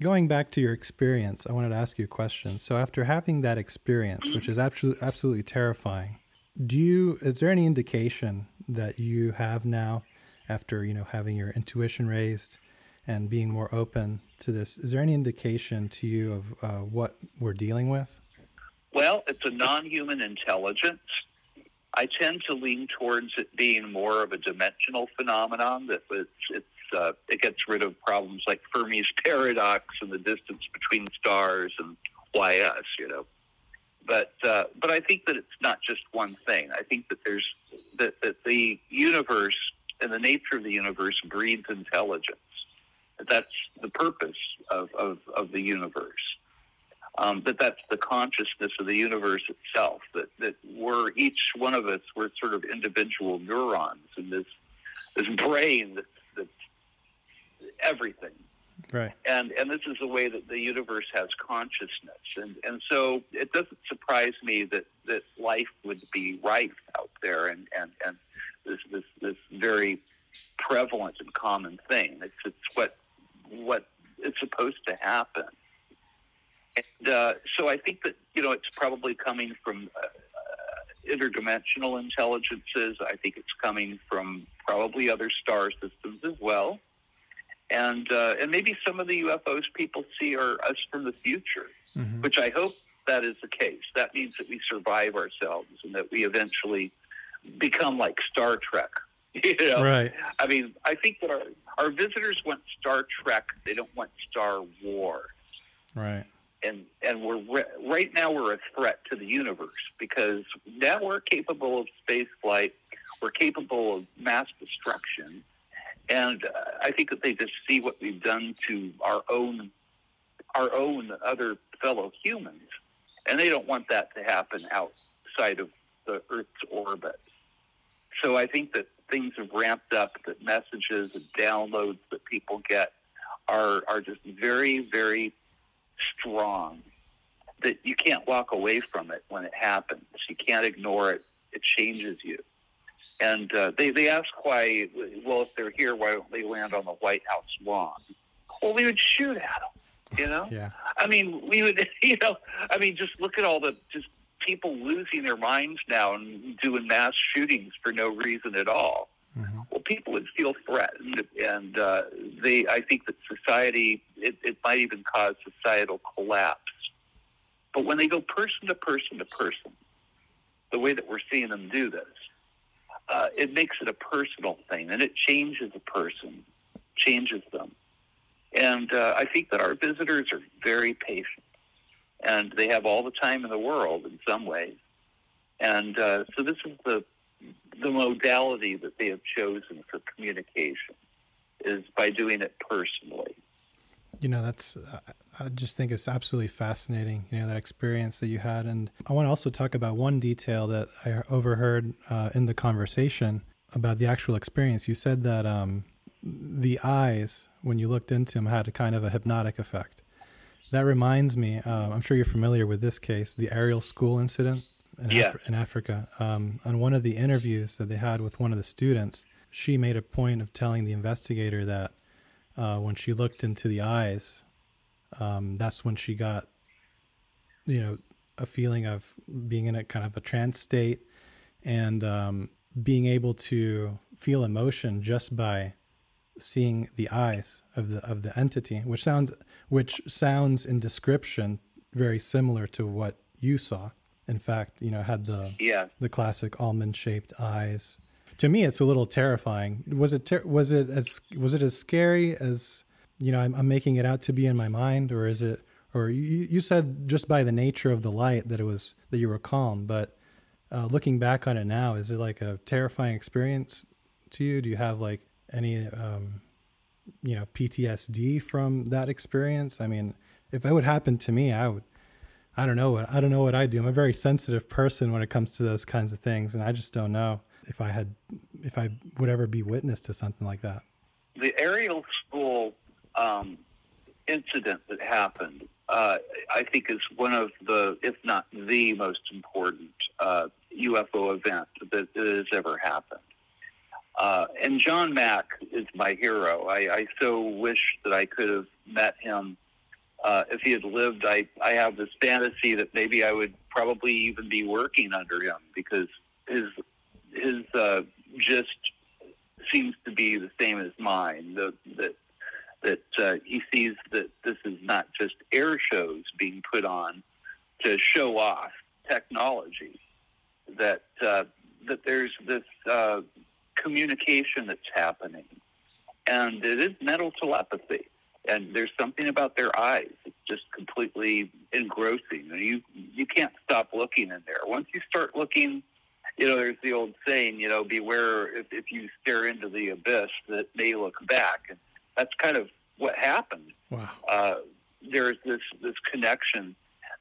A: going back to your experience, I wanted to ask you a question. So after having that experience, which is absolutely absolutely terrifying, do you is there any indication that you have now after, you know, having your intuition raised and being more open to this, is there any indication to you of uh, what we're dealing with?
B: Well, it's a non-human intelligence. I tend to lean towards it being more of a dimensional phenomenon that it's, it's uh, it gets rid of problems like Fermi's paradox and the distance between stars and why us, you know. But uh, but I think that it's not just one thing. I think that there's that, that the universe and the nature of the universe breeds intelligence. That's the purpose of, of, of the universe um, that that's the consciousness of the universe itself. That that we're each one of us we're sort of individual neurons in this this brain that's, that's everything.
A: Right.
B: And and this is the way that the universe has consciousness. And and so it doesn't surprise me that, that life would be rife out there and, and, and this, this this very prevalent and common thing. It's it's what what it's supposed to happen. And uh, so I think that you know it's probably coming from uh, uh, interdimensional intelligences. I think it's coming from probably other star systems as well, and uh, and maybe some of the UFOs people see are us from the future,
A: Mhm.
B: which I hope that is the case. That means that we survive ourselves and that we eventually become like Star Trek. You know,
A: Right.
B: I mean, I think that our our visitors want Star Trek. They don't want Star Wars.
A: Right.
B: and and we're re- right now we're a threat to the universe because now we're capable of space flight, we're capable of mass destruction, and uh, I think that they just see what we've done to our own our own other fellow humans, and they don't want that to happen outside of the Earth's orbit. So I think that things have ramped up. That messages and downloads that people get are are just very very strong. That you can't walk away from it when it happens. You can't ignore it. It changes you. And uh, they they ask why. Well, if they're here, why don't they land on the White House lawn? Well, we would shoot at them. You know.
A: Yeah.
B: I mean, we would. You know. I mean, just look at all the just people losing their minds now and doing mass shootings for no reason at all.
A: Mm-hmm.
B: Well, people would feel threatened, and uh, they. I think that society. It, it might even cause societal collapse. But when they go person to person to person, the way that we're seeing them do this, uh, it makes it a personal thing, and it changes a person, changes them. And uh, I think that our visitors are very patient, and they have all the time in the world in some ways. And uh, so this is the the modality that they have chosen for communication is by doing it personally.
A: You know, that's, I just think it's absolutely fascinating, you know, that experience that you had. And I want to also talk about one detail that I overheard uh, in the conversation about the actual experience. You said that um, the eyes, when you looked into them, had a kind of a hypnotic effect. That reminds me, uh, I'm sure you're familiar with this case, the Ariel School incident in,
B: Yeah.
A: Af- in Africa. Um, on one of the interviews that they had with one of the students, she made a point of telling the investigator that uh, when she looked into the eyes, um, that's when she got, you know, a feeling of being in a kind of a trance state and um, being able to feel emotion just by seeing the eyes of the of the entity, which sounds which sounds in description very similar to what you saw. In fact, you know, had the
B: Yeah.
A: the classic almond shaped eyes. To me, it's a little terrifying. Was it ter- was it as was it as scary as you know I'm, I'm making it out to be in my mind, or is it? Or you, you said just by the nature of the light that it was that you were calm, but uh, looking back on it now, is it like a terrifying experience to you? Do you have like any um, you know PTSD from that experience? I mean, if it would happen to me, I would I don't know what I don't know what I do. I'm a very sensitive person when it comes to those kinds of things, and I just don't know if I had if I would ever be witness to something like that.
B: the Ariel School um, incident that happened, uh, I think, is one of the, if not the most important uh, UFO event that has ever happened. Uh, and John Mack is my hero. I, I so wish that I could have met him. Uh, if he had lived, I, I have this fantasy that maybe I would probably even be working under him because his his uh, just seems to be the same as mine. The, that that uh, he sees that this is not just air shows being put on to show off technology. That uh, that there's this uh, communication that's happening, and it is mental telepathy. And there's something about their eyes; it's just completely engrossing. You you can't stop looking in there. Once you start looking you know, there's the old saying, you know, beware if, if you stare into the abyss that may look back. And that's kind of what happened.
A: Wow.
B: Uh, there's this, this connection.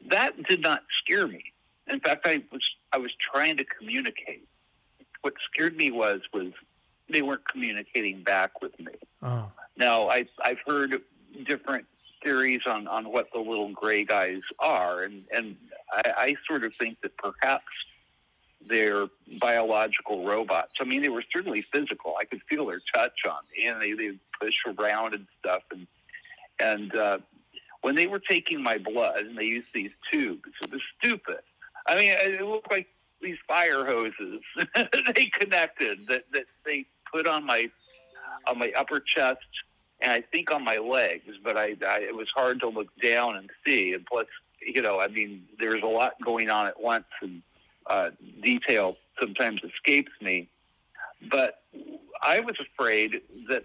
B: That did not scare me. In fact, I was, I was trying to communicate. What scared me was, was they weren't communicating back with me.
A: Oh.
B: Now, I, I've heard different theories on, on what the little gray guys are, and, and I, I sort of think that perhaps they're biological robots. I mean, they were certainly physical. I could feel their touch on me, and they they push around and stuff. And and uh, when they were taking my blood, and they used these tubes, it was stupid. I mean, it looked like these fire hoses they connected that that they put on my on my upper chest and I think on my legs, but I, I it was hard to look down and see. And plus, you know, I mean, there's a lot going on at once, and uh, detail sometimes escapes me. But I was afraid that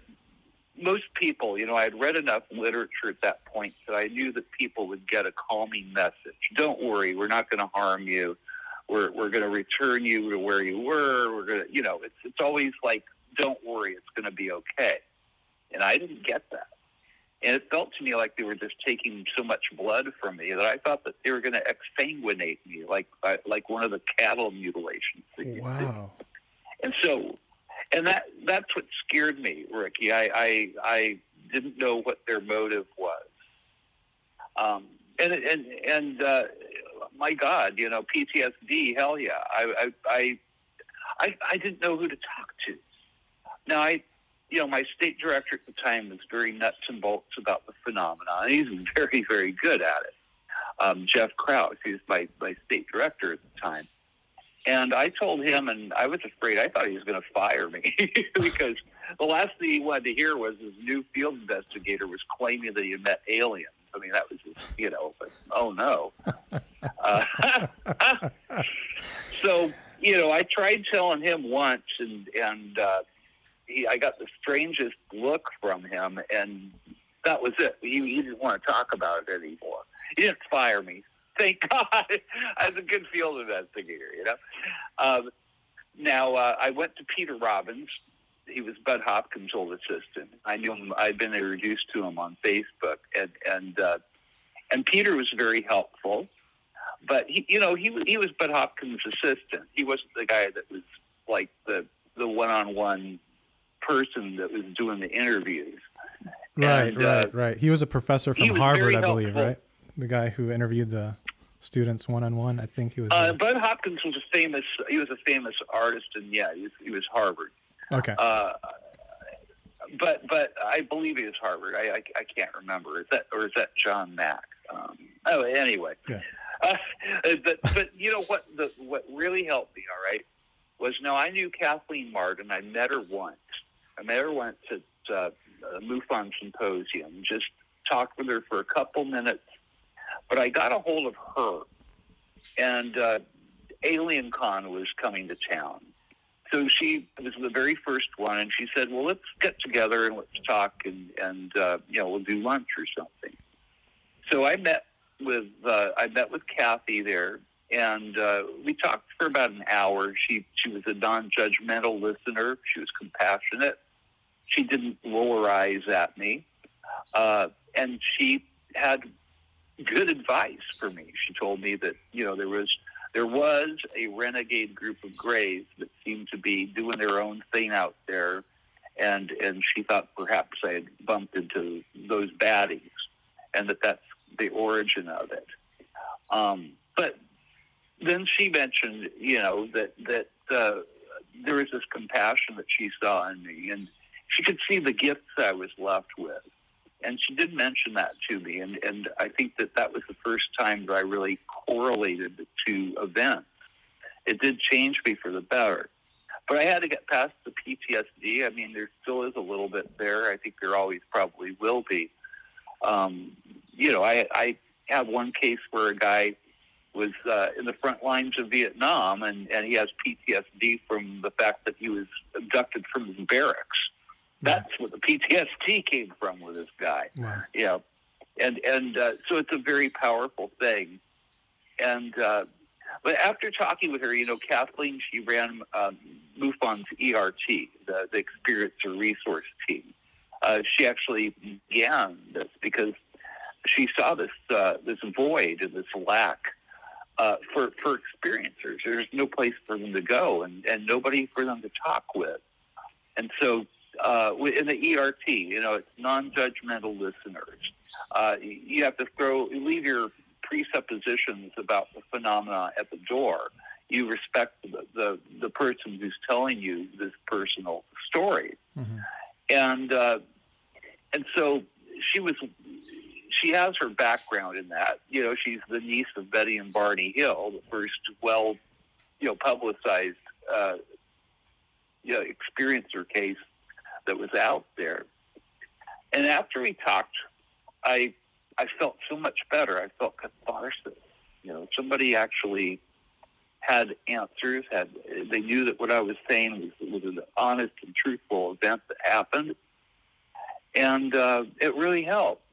B: most people, you know, I had read enough literature at that point that I knew that people would get a calming message. Don't worry, we're not going to harm you. We're we're going to return you to where you were. We're going to, you know, it's it's always like, don't worry, it's going to be okay. And I didn't get that. And it felt to me like they were just taking so much blood from me that I thought that they were going to exsanguinate me, like like one of the cattle mutilations.
A: Wow.
B: And so, and that that's what scared me, Ricky. I I, I didn't know what their motive was. Um, and and and uh, my God, you know, PTSD. Hell yeah. I I I I, didn't know who to talk to. Now I you know, my state director at the time was very nuts and bolts about the phenomenon. He's very, very good at it. Um, Jeff Krause, he was my, my state director at the time. And I told him, and I was afraid, I thought he was going to fire me because the last thing he wanted to hear was his new field investigator was claiming that he had met aliens. I mean, that was, just, you know, but, oh no. Uh, so, you know, I tried telling him once, and, and, uh, he, I got the strangest look from him, and that was it. He, he didn't want to talk about it anymore. He didn't fire me. Thank God. I was a good field investigator, you know. Um, now uh, I went to Peter Robbins. He was Bud Hopkins' old assistant. I knew him. I'd been introduced to him on Facebook, and and uh, and Peter was very helpful. But he, you know, he he was Bud Hopkins' assistant. He wasn't the guy that was like the the one-on-one person that was doing the interviews.
A: Right, and, right, uh, right. He was a professor from Harvard, I believe, right? The guy who interviewed the students one on one. I think he was.
B: Uh, Bud Hopkins was a famous. He was a famous artist, and yeah, he was, he was Harvard.
A: Okay. Uh,
B: but but I believe he was Harvard. I, I, I can't remember. Is that or is that John Mack? Um, oh, anyway.
A: Yeah.
B: Uh, but but you know what the what really helped me, all right, was no, I knew Kathleen Marden. I met her once, I met her once at uh, a MUFON symposium, just talked with her for a couple minutes. But I got a hold of her, and uh, Alien Con was coming to town. So she was the very first one, and she said, "Well, let's get together and let's talk, and and uh, you know, we'll do lunch or something." So I met with uh, I met with Kathy there, and uh, we talked for about an hour. She she was a non-judgmental listener. She was compassionate, she didn't roll her eyes at me. Uh, and she had good advice for me. She told me that, you know, there was there was a renegade group of Greys that seemed to be doing their own thing out there, and and she thought perhaps I had bumped into those baddies, and that that's the origin of it. Um, but then she mentioned, you know, that that uh, there was this compassion that she saw in me, and she could see the gifts I was left with. And she did mention that to me. And, and I think that that was the first time that I really correlated the two events. It did change me for the better. But I had to get past the PTSD. I mean, there still is a little bit there. I think there always probably will be. Um, you know, I, I have one case where a guy was uh, in the front lines of Vietnam, and, and he has PTSD from the fact that he was abducted from his barracks. That's where the PTSD came from with this guy. Yeah, and and uh, so it's a very powerful thing. And uh, but after talking with her, you know, Kathleen, she ran um, MUFON's ERT, the, the Experiencer Resource Team. Uh, she actually began this because she saw this uh, this void and this lack uh, for for experiencers. There's no place for them to go, and and nobody for them to talk with. And so uh, in the ERT, you know, it's non-judgmental listeners. Uh, you have to throw, leave your presuppositions about the phenomena at the door. You respect the, the, the person who's telling you this personal story.
A: Mm-hmm.
B: And, uh, and so she was, she has her background in that. You know, she's the niece of Betty and Barney Hill, the first well, you know, publicized, uh, you know, experiencer case that was out there. And after we talked, I I felt so much better. I felt catharsis. You know, somebody actually had answers. Had they knew that what I was saying was, was an honest and truthful event that happened. and uh, it really helped.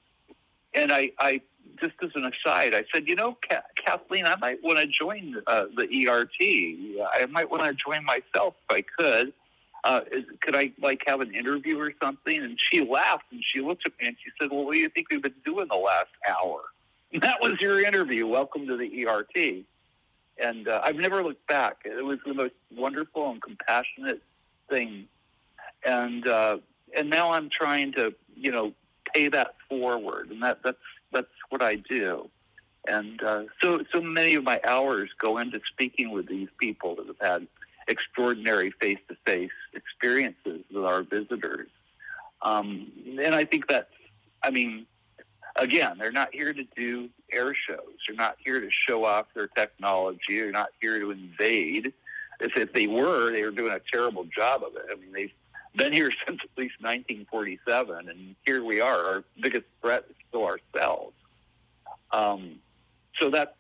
B: And I, I just as an aside, I said, you know, Kathleen, I might want to join uh, the ERT. I might want to join myself if I could. Uh, is, could I like have an interview or something? And she laughed and she looked at me and she said, well, what do you think we've been doing the last hour? And that was your interview. Welcome to the ERT. And uh, I've never looked back. It was the most wonderful and compassionate thing. And uh, and now I'm trying to, you know, pay that forward, and that that's that's what I do. And uh, so so many of my hours go into speaking with these people that have had extraordinary face-to-face experiences with our visitors. Um, and I think that's, I mean, again, they're not here to do air shows. They're not here to show off their technology. They're not here to invade. If, if they were, they were doing a terrible job of it. I mean, they've been here since at least 1947, and here we are. Our biggest threat is still ourselves. Um, so that's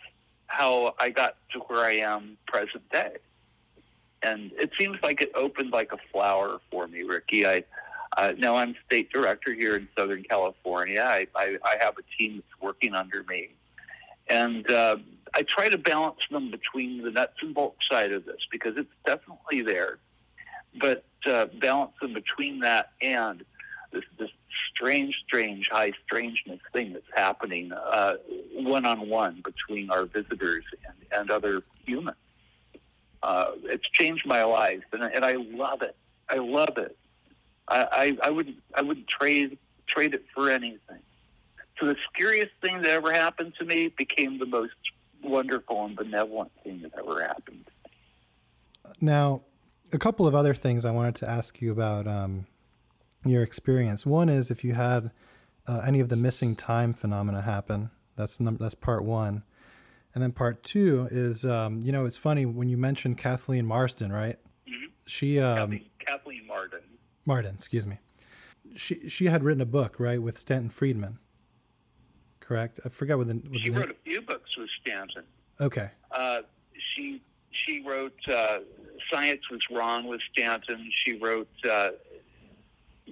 B: how I got to where I am present day. And it seems like it opened like a flower for me, Ricky. I uh, now I'm state director here in Southern California. I, I, I have a team that's working under me, and uh, I try to balance them between the nuts and bolts side of this because it's definitely there, but uh, balance them between that and this, this strange, strange, high strangeness thing that's happening one on one between our visitors and, and other humans. Uh, it's changed my life, and, and I love it. I love it. I, I, I wouldn't I wouldn't trade trade it for anything. So the scariest thing that ever happened to me became the most wonderful and benevolent thing that ever happened.
A: Now, a couple of other things I wanted to ask you about um, your experience. One is if you had uh, any of the missing time phenomena happen. That's num- that's part one. And then part two is, um, you know, it's funny when you mentioned Kathleen Marston, right?
B: Mm-hmm.
A: She um,
B: Kathleen, Kathleen Marden.
A: Marden, excuse me. She she had written a book, right, with Stanton Friedman. Correct. I forgot what the. What
B: she
A: the
B: wrote a few books with Stanton.
A: Okay.
B: Uh, she she wrote uh, "Science Was Wrong" with Stanton. She wrote uh,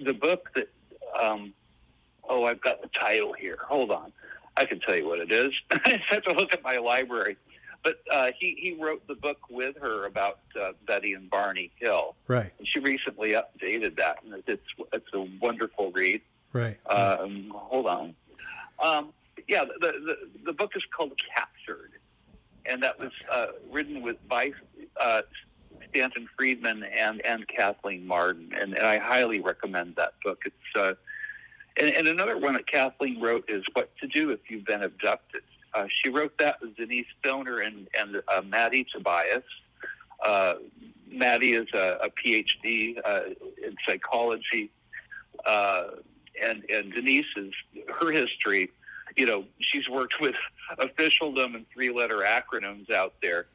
B: the book that. Um, oh, I've got the title here. Hold on. I can tell you what it is. I have to look at my library. But uh, he he wrote the book with her about uh, Betty and Barney Hill.
A: Right.
B: And she recently updated that, and it's it's a wonderful read.
A: Right.
B: Um, hold on. Um, yeah, the, the the book is called Captured, and that was uh, written with by uh, Stanton Friedman and and Kathleen Marden, and, and I highly recommend that book. It's uh, and, and another one that Kathleen wrote is What to Do If You've Been Abducted. Uh, she wrote that with Denise Stoner and, and uh, Maddie Tobias. Uh, Maddie is a, a PhD uh, in psychology, uh, and, and Denise is her history. You know, she's worked with officialdom and three letter acronyms out there,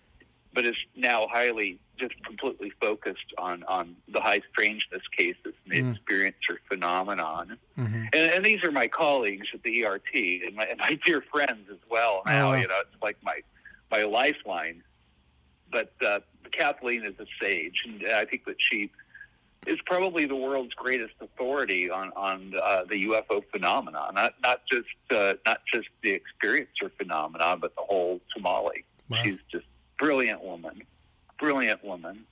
B: but is now highly just completely focused on, on the high strangeness cases and the mm. experience or phenomenon. Mm-hmm. And, and, these are my colleagues at the ERT and my, and my dear friends as well. Now, oh. you know, it's like my, my lifeline. But uh, Kathleen is a sage, and I think that she is probably the world's greatest authority on on uh, the UFO phenomenon. Not not just uh, not just the experience or phenomenon, but the whole tamale. Wow. She's just brilliant woman brilliant woman,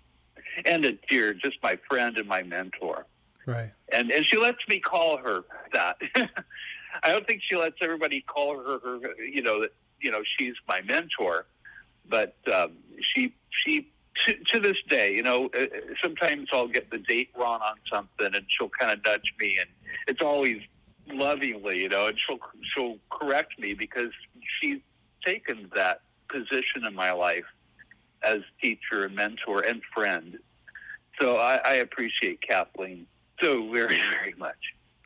B: and a dear, just my friend and my mentor.
A: Right.
B: And and she lets me call her that. I don't think she lets everybody call her her. You know that you know she's my mentor, but um, she she to, to this day, you know, uh, sometimes I'll get the date wrong on something, and she'll kind of nudge me, and it's always lovingly, you know, and she'll she'll correct me because she's taken that position in my life as teacher and mentor and friend. So I, I appreciate Kathleen so very, very much.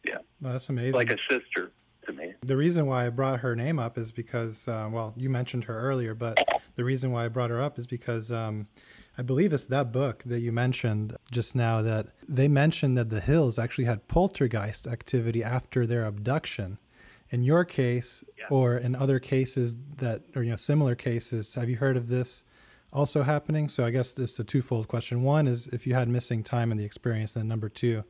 B: Yeah.
A: Well, that's amazing.
B: Like a sister to me.
A: The reason why I brought her name up is because, uh, well, you mentioned her earlier, but the reason why I brought her up is because um, I believe it's that book that you mentioned just now that they mentioned that the Hills actually had poltergeist activity after their abduction. In your case, yeah. or in other cases that, or you know, similar cases, have you heard of this? Also happening. So I guess this is a twofold question. One is if you had missing time in the experience, then number two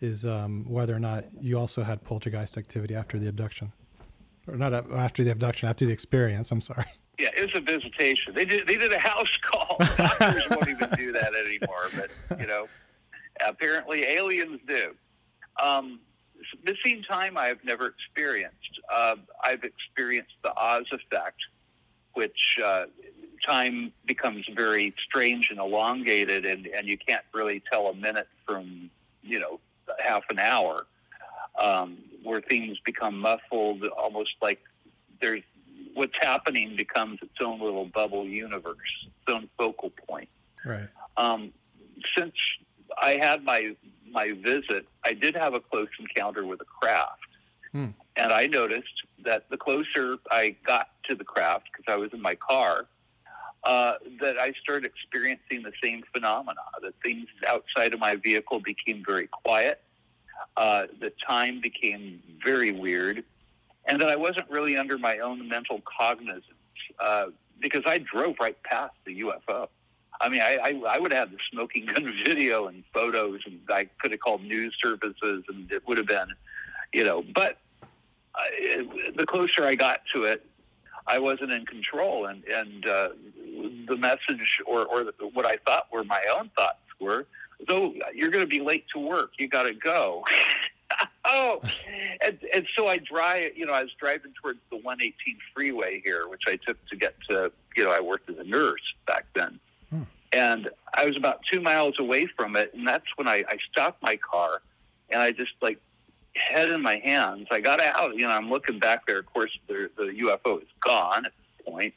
A: is um, whether or not you also had poltergeist activity after the abduction, or not after the abduction, after the experience. I'm sorry.
B: Yeah, it was a visitation. They did they did a house call. Doctors won't even do that anymore, but you know, apparently aliens do. Um, missing time I've never experienced. Uh, I've experienced the Oz effect, which uh, time becomes very strange and elongated, and, and you can't really tell a minute from you know half an hour, um, where things become muffled, almost like there's what's happening becomes its own little bubble universe, its own focal point.
A: Right.
B: Um, since I had my my visit, I did have a close encounter with a craft,
A: hmm.
B: and I noticed that the closer I got to the craft, because I was in my car, uh, that I started experiencing the same phenomena. That things outside of my vehicle became very quiet. Uh, the time became very weird and that I wasn't really under my own mental cognizance uh, because I drove right past the UFO. I mean, I, I, I would have the smoking gun video and photos, and I could have called news services, and it would have been, you know. But I, the closer I got to it, I wasn't in control, and and uh, the message or or the, what I thought were my own thoughts were, "So you're going to be late to work. You got to go." oh, and, and so I drive. You know, I was driving towards the 118 freeway here, which I took to get to. You know, I worked as a nurse back then,
A: hmm.
B: and I was about two miles away from it, and that's when I, I stopped my car, and I just like head in my hands. I got out. You know, I'm looking back there. Of course, the, the UFO is gone at this point.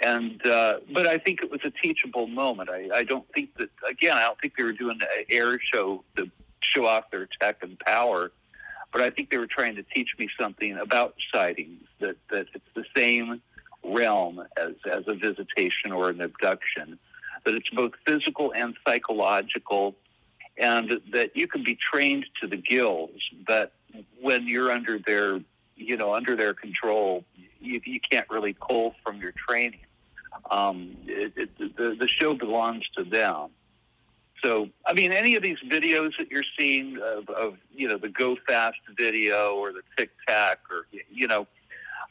B: And uh, but I think it was a teachable moment. I, I don't think that again. I don't think they were doing an air show to show off their tech and power. But I think they were trying to teach me something about sightings that, that it's the same realm as, as a visitation or an abduction, that it's both physical and psychological, and that you can be trained to the gills, but when you're under their, you know, under their control, you, you can't really pull from your training. Um, it, it, the, the show belongs to them. So, I mean, any of these videos that you're seeing of, of you know, the Go Fast video or the Tic Tac or, you know,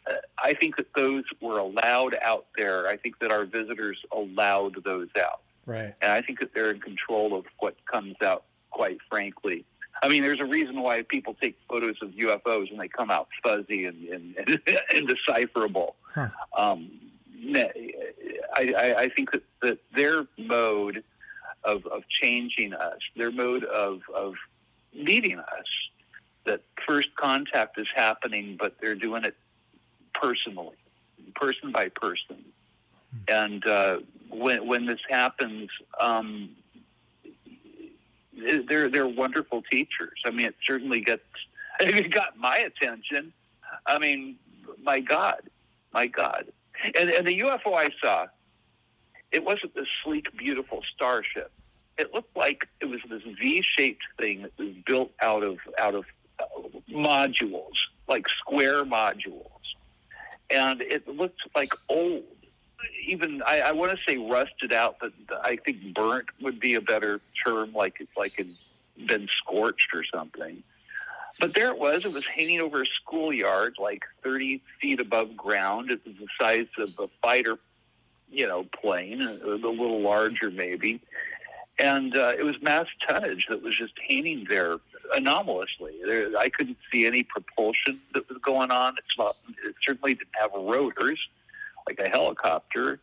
B: uh, I think that those were allowed out there. I think that our visitors allowed those out.
A: Right.
B: And I think that they're in control of what comes out, quite frankly. I mean, there's a reason why people take photos of UFOs and they come out fuzzy and, and, and indecipherable.
A: Huh.
B: Um, I, I, I think that, that their mode – of, of changing us, their mode of, of meeting us. That first contact is happening, but they're doing it personally, person by person. And uh, when, when this happens, um, they're, they're wonderful teachers. I mean, it certainly gets, it got my attention. I mean, my God, my God. And, and the UFO I saw, it wasn't this sleek, beautiful starship. It looked like it was this V-shaped thing that was built out of out of uh, modules, like square modules, and it looked like old. Even I, I want to say rusted out, but I think burnt would be a better term, like it's like it been scorched or something. But there it was. It was hanging over a schoolyard, like 30 feet above ground. It was the size of a fighter you know, plane, a, a little larger maybe. And uh, it was mass tonnage that was just hanging there anomalously. There, I couldn't see any propulsion that was going on. It's not, it certainly didn't have rotors like a helicopter.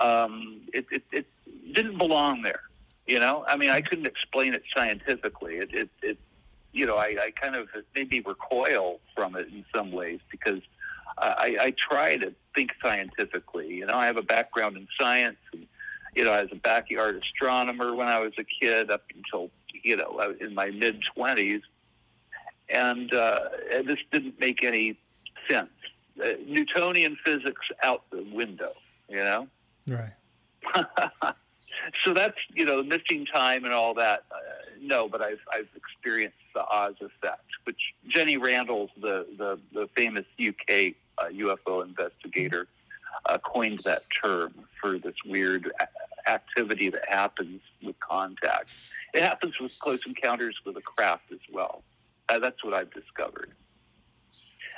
B: Um, it, it, it didn't belong there. You know, I mean, I couldn't explain it scientifically. It, it, it you know, I, I kind of maybe recoil from it in some ways because I, I try to think scientifically. You know, I have a background in science. And, you know, I was a backyard astronomer when I was a kid up until, you know, was in my mid 20s. And uh, this didn't make any sense. Uh, Newtonian physics out the window, you know?
A: Right.
B: so that's, you know, missing time and all that. Uh, no, but I've, I've experienced the Oz effect, which Jenny Randles, the, the, the famous UK uh, UFO investigator, uh, coined that term for this weird activity that happens with contact. It happens with close encounters with a craft as well. Uh, that's what I've discovered.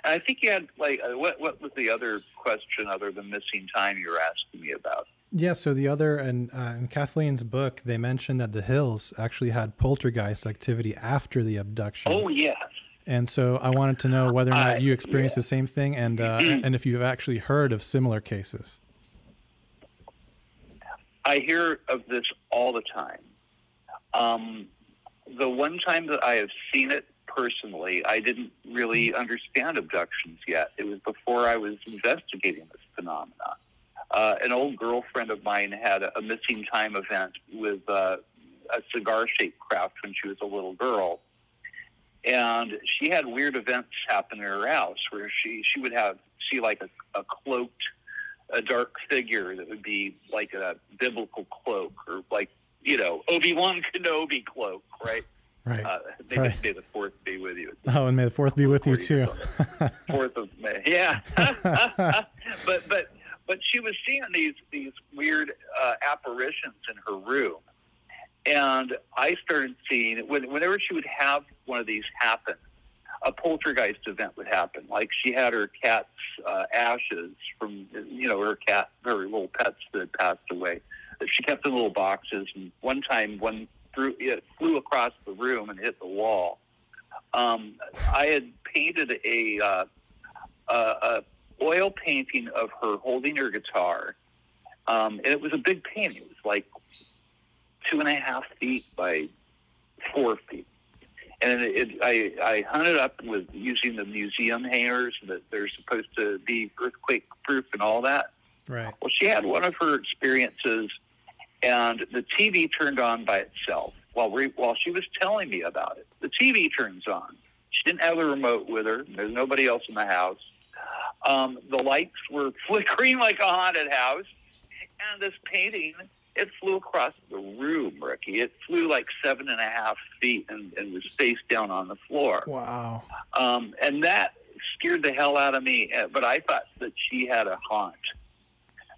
B: I think you had like uh, what what was the other question other than missing time you were asking me about?
A: Yeah, so the other and uh, in Kathleen's book, they mentioned that the Hills actually had poltergeist activity after the abduction.
B: Oh yeah.
A: And so I wanted to know whether or not you experienced yeah. the same thing, and uh, and if you've actually heard of similar cases.
B: I hear of this all the time. Um, the one time that I have seen it personally, I didn't really understand abductions yet. It was before I was investigating this phenomenon. Uh, an old girlfriend of mine had a, a missing time event with uh, a cigar shaped craft when she was a little girl. And she had weird events happen in her house where she, she would have see like a, a cloaked a dark figure that would be like a biblical cloak or like you know Obi Wan Kenobi cloak, right?
A: Right. Uh,
B: may,
A: right.
B: may the fourth be with you.
A: Oh, and may the fourth be with you too.
B: fourth of May, yeah. but but but she was seeing these these weird uh, apparitions in her room, and I started seeing when, whenever she would have one of these happen, a poltergeist event would happen. Like she had her cat's uh, ashes from, you know, her cat, her little pets that had passed away. She kept in little boxes. And one time, one it flew across the room and hit the wall. Um, I had painted a, uh, a, a oil painting of her holding her guitar, um, and it was a big painting. It was like two and a half feet by four feet and it, I, I hunted up with using the museum hangers that they're supposed to be earthquake proof and all that.
A: Right.
B: Well, she had one of her experiences, and the TV turned on by itself while we, while she was telling me about it. The TV turns on. She didn't have a remote with her. There's nobody else in the house. Um, the lights were flickering like a haunted house, and this painting it flew across the room, Ricky. It flew like seven and a half feet and, and was face down on the floor.
A: Wow.
B: Um, and that scared the hell out of me. Uh, but I thought that she had a haunt.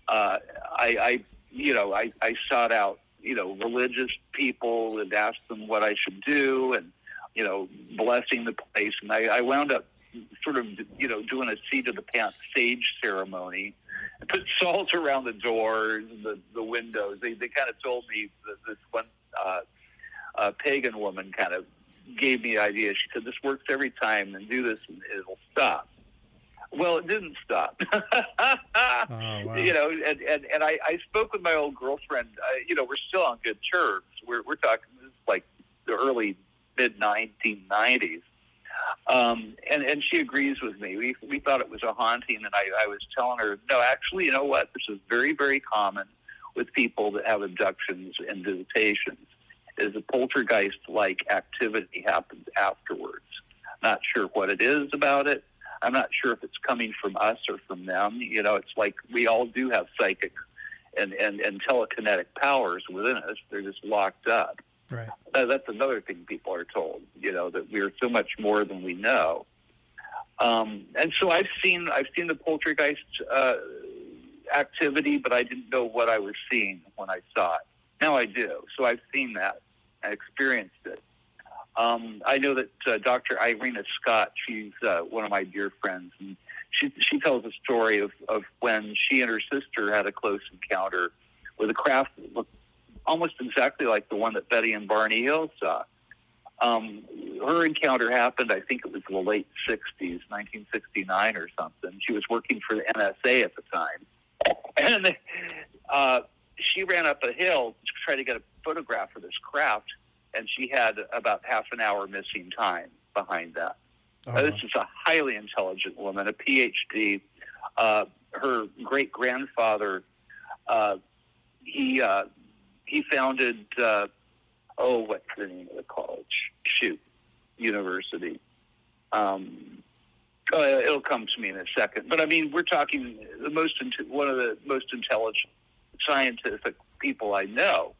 B: Uh, I, I, you know, I, I sought out, you know, religious people and asked them what I should do and, you know, blessing the place. And I, I wound up sort of, you know, doing a seat of the pants sage ceremony put salt around the doors, the the windows. They they kind of told me that this one uh, uh, pagan woman kind of gave me the idea. She said, "This works every time, and do this, and it'll stop." Well, it didn't stop. oh, wow. You know, and and, and I, I spoke with my old girlfriend. Uh, you know, we're still on good terms. We're we're talking this is like the early mid 1990s. Um, and, and she agrees with me. We, we thought it was a haunting, and I, I was telling her, no, actually, you know what? This is very, very common with people that have abductions and visitations. Is a poltergeist-like activity happens afterwards. Not sure what it is about it. I'm not sure if it's coming from us or from them. You know, it's like we all do have psychic and, and, and telekinetic powers within us. They're just locked up.
A: Right.
B: That's another thing people are told, you know, that we're so much more than we know. Um, and so I've seen I've seen the poltergeist uh, activity, but I didn't know what I was seeing when I saw it. Now I do. So I've seen that. I experienced it. Um, I know that uh, Dr. Irena Scott, she's uh, one of my dear friends, and she she tells a story of, of when she and her sister had a close encounter with a craft that looked almost exactly like the one that Betty and Barney Hill saw. Um, her encounter happened, I think it was the late 60s, 1969 or something. She was working for the NSA at the time. And uh, she ran up a hill to try to get a photograph of this craft, and she had about half an hour missing time behind that. Uh-huh. this is a highly intelligent woman, a PhD. Uh, her great grandfather, uh, he uh, he founded, uh, oh, what's the name of the college? Shoot, university. Um, uh, it'll come to me in a second. But I mean, we're talking the most one of the most intelligent scientific people I know.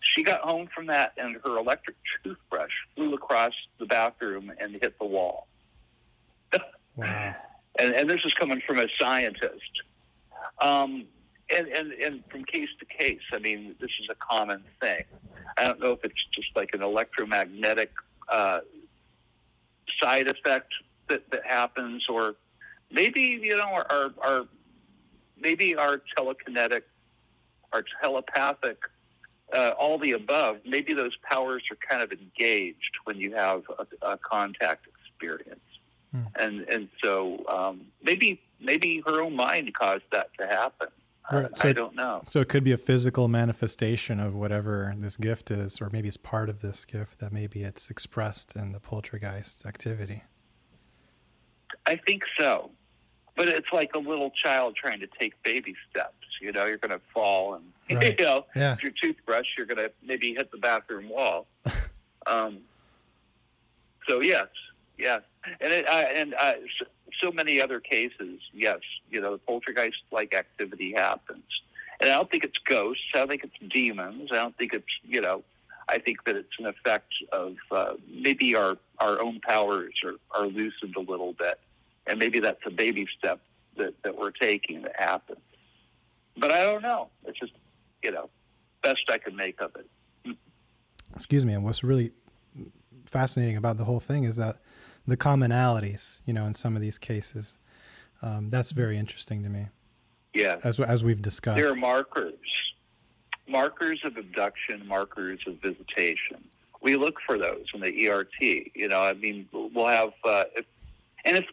B: She got home from that, and her electric toothbrush flew across the bathroom and hit the wall.
A: wow.
B: And, and this is coming from a scientist. Um, and, and, and from case to case, I mean, this is a common thing. I don't know if it's just like an electromagnetic uh, side effect that, that happens, or maybe you know our, our maybe our telekinetic, our telepathic, uh, all the above. Maybe those powers are kind of engaged when you have a, a contact experience, hmm. and and so um, maybe maybe her own mind caused that to happen. Right. So I don't know.
A: So it could be a physical manifestation of whatever this gift is, or maybe it's part of this gift that maybe it's expressed in the poltergeist activity.
B: I think so. But it's like a little child trying to take baby steps. You know, you're going to fall, and right. you know, yeah. your toothbrush, you're going to maybe hit the bathroom wall. um, so yes, yes, and it, uh, and uh, so, so many other cases, yes, you know, poltergeist-like activity happens. And I don't think it's ghosts. I don't think it's demons. I don't think it's, you know, I think that it's an effect of uh, maybe our, our own powers are, are loosened a little bit. And maybe that's a baby step that, that we're taking that happens. But I don't know. It's just, you know, best I can make of it.
A: Excuse me. And what's really fascinating about the whole thing is that the commonalities, you know, in some of these cases. Um, that's very interesting to me.
B: Yeah.
A: As, as we've discussed.
B: There are markers, markers of abduction, markers of visitation. We look for those in the ERT. You know, I mean, we'll have, uh, if, and if,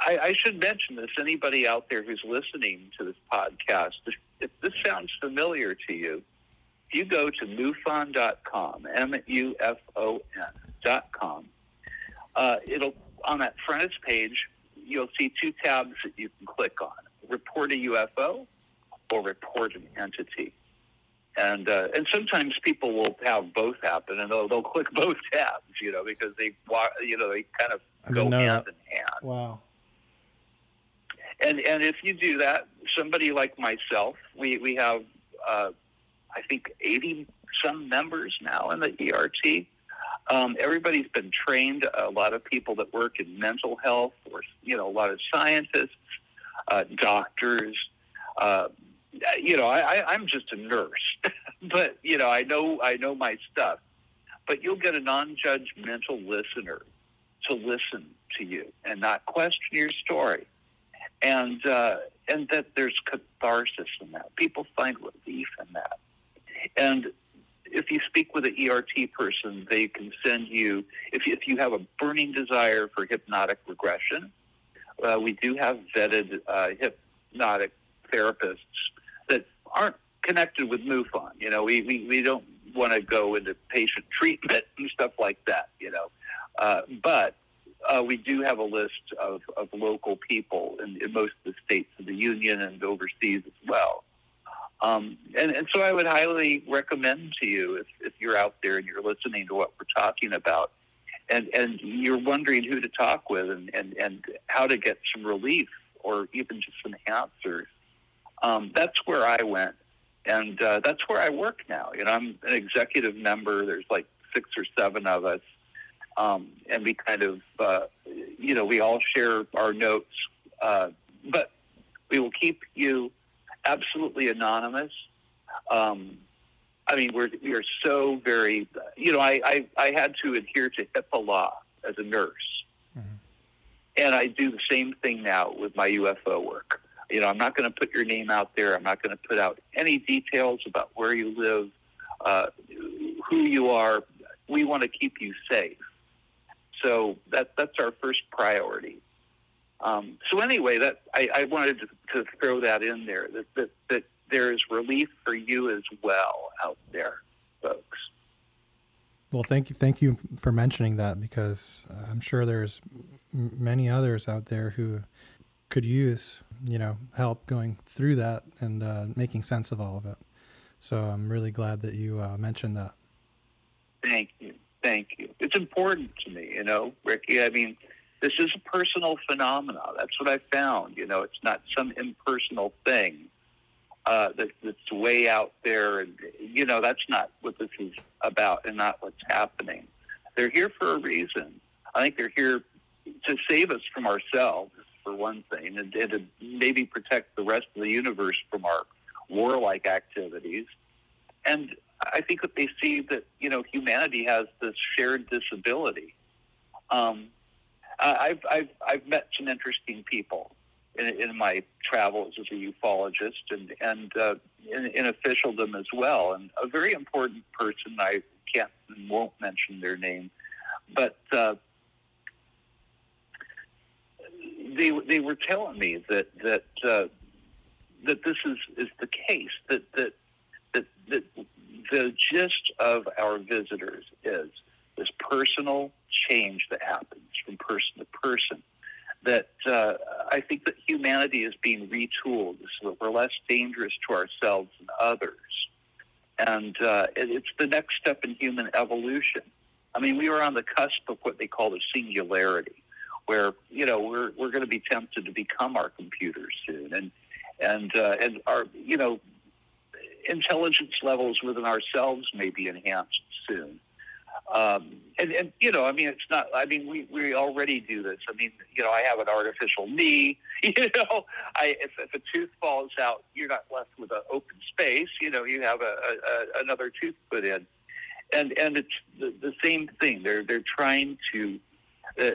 B: I, I should mention this, anybody out there who's listening to this podcast, if, if this sounds familiar to you, if you go to mufon.com, M-U-F-O-N.com, uh, it'll on that frontage page, you'll see two tabs that you can click on: report a UFO or report an entity. And uh, and sometimes people will have both happen, and they'll, they'll click both tabs, you know, because they you know they kind of go hand in hand.
A: Wow.
B: And and if you do that, somebody like myself, we we have uh, I think eighty some members now in the ERT. Um, everybody's been trained. A lot of people that work in mental health, or you know, a lot of scientists, uh, doctors. Uh, you know, I, I, I'm just a nurse, but you know, I know I know my stuff. But you'll get a non-judgmental listener to listen to you and not question your story, and uh, and that there's catharsis in that. People find relief in that, and if you speak with an ERT person, they can send you, if you, if you have a burning desire for hypnotic regression, uh, we do have vetted uh, hypnotic therapists that aren't connected with MUFON. You know, we, we, we don't want to go into patient treatment and stuff like that, you know. Uh, but uh, we do have a list of, of local people in, in most of the states of the union and overseas as well um, and, and so I would highly recommend to you if, if you're out there and you're listening to what we're talking about and, and you're wondering who to talk with and, and, and how to get some relief or even just some answers, um, that's where I went. And uh, that's where I work now. You know, I'm an executive member. There's like six or seven of us. Um, and we kind of, uh, you know, we all share our notes. Uh, but we will keep you absolutely anonymous. Um, I mean, we're we are so very, you know, I, I, I had to adhere to HIPAA law as a nurse, mm-hmm. and I do the same thing now with my UFO work. You know, I'm not going to put your name out there. I'm not going to put out any details about where you live, uh, who you are. We want to keep you safe. So that that's our first priority. Um, so anyway, that I, I wanted to, to, throw that in there that, that, that there is relief for you as well out there, folks.
A: Well, thank you, thank you for mentioning that because I'm sure there's many others out there who could use you know help going through that and uh, making sense of all of it. So I'm really glad that you uh, mentioned that.
B: Thank you, thank you. It's important to me, you know, Ricky. I mean this is a personal phenomenon. That's what I found. You know, it's not some impersonal thing uh, that, that's way out there. And, you know, that's not what this is about and not what's happening. They're here for a reason. I think they're here to save us from ourselves, for one thing, and, and to maybe protect the rest of the universe from our warlike activities. And I think that they see that you know humanity has this shared disability. Um, I've I've I've met some interesting people in, in my travels as a ufologist and and uh, in, in officialdom as well. And a very important person I can't and won't mention their name, but uh, they they were telling me that that uh, that this is is the case that that that that the gist of our visitors is this personal change that happens from person to person. That uh, I think that humanity is being retooled so that we're less dangerous to ourselves and others. And uh, it, it's the next step in human evolution. I mean, we are on the cusp of what they call the singularity, where you know we're we're going to be tempted to become our computers soon, and and uh, and our you know intelligence levels within ourselves may be enhanced soon. Um, and, and, you know, I mean, it's not, I mean, we, we already do this. I mean, you know, I have an artificial knee, you know, I, if, if a tooth falls out, you're not left with an open space, you know, you have a, a, another tooth put in. And, and it's the, the same thing. They're, they're trying to, uh,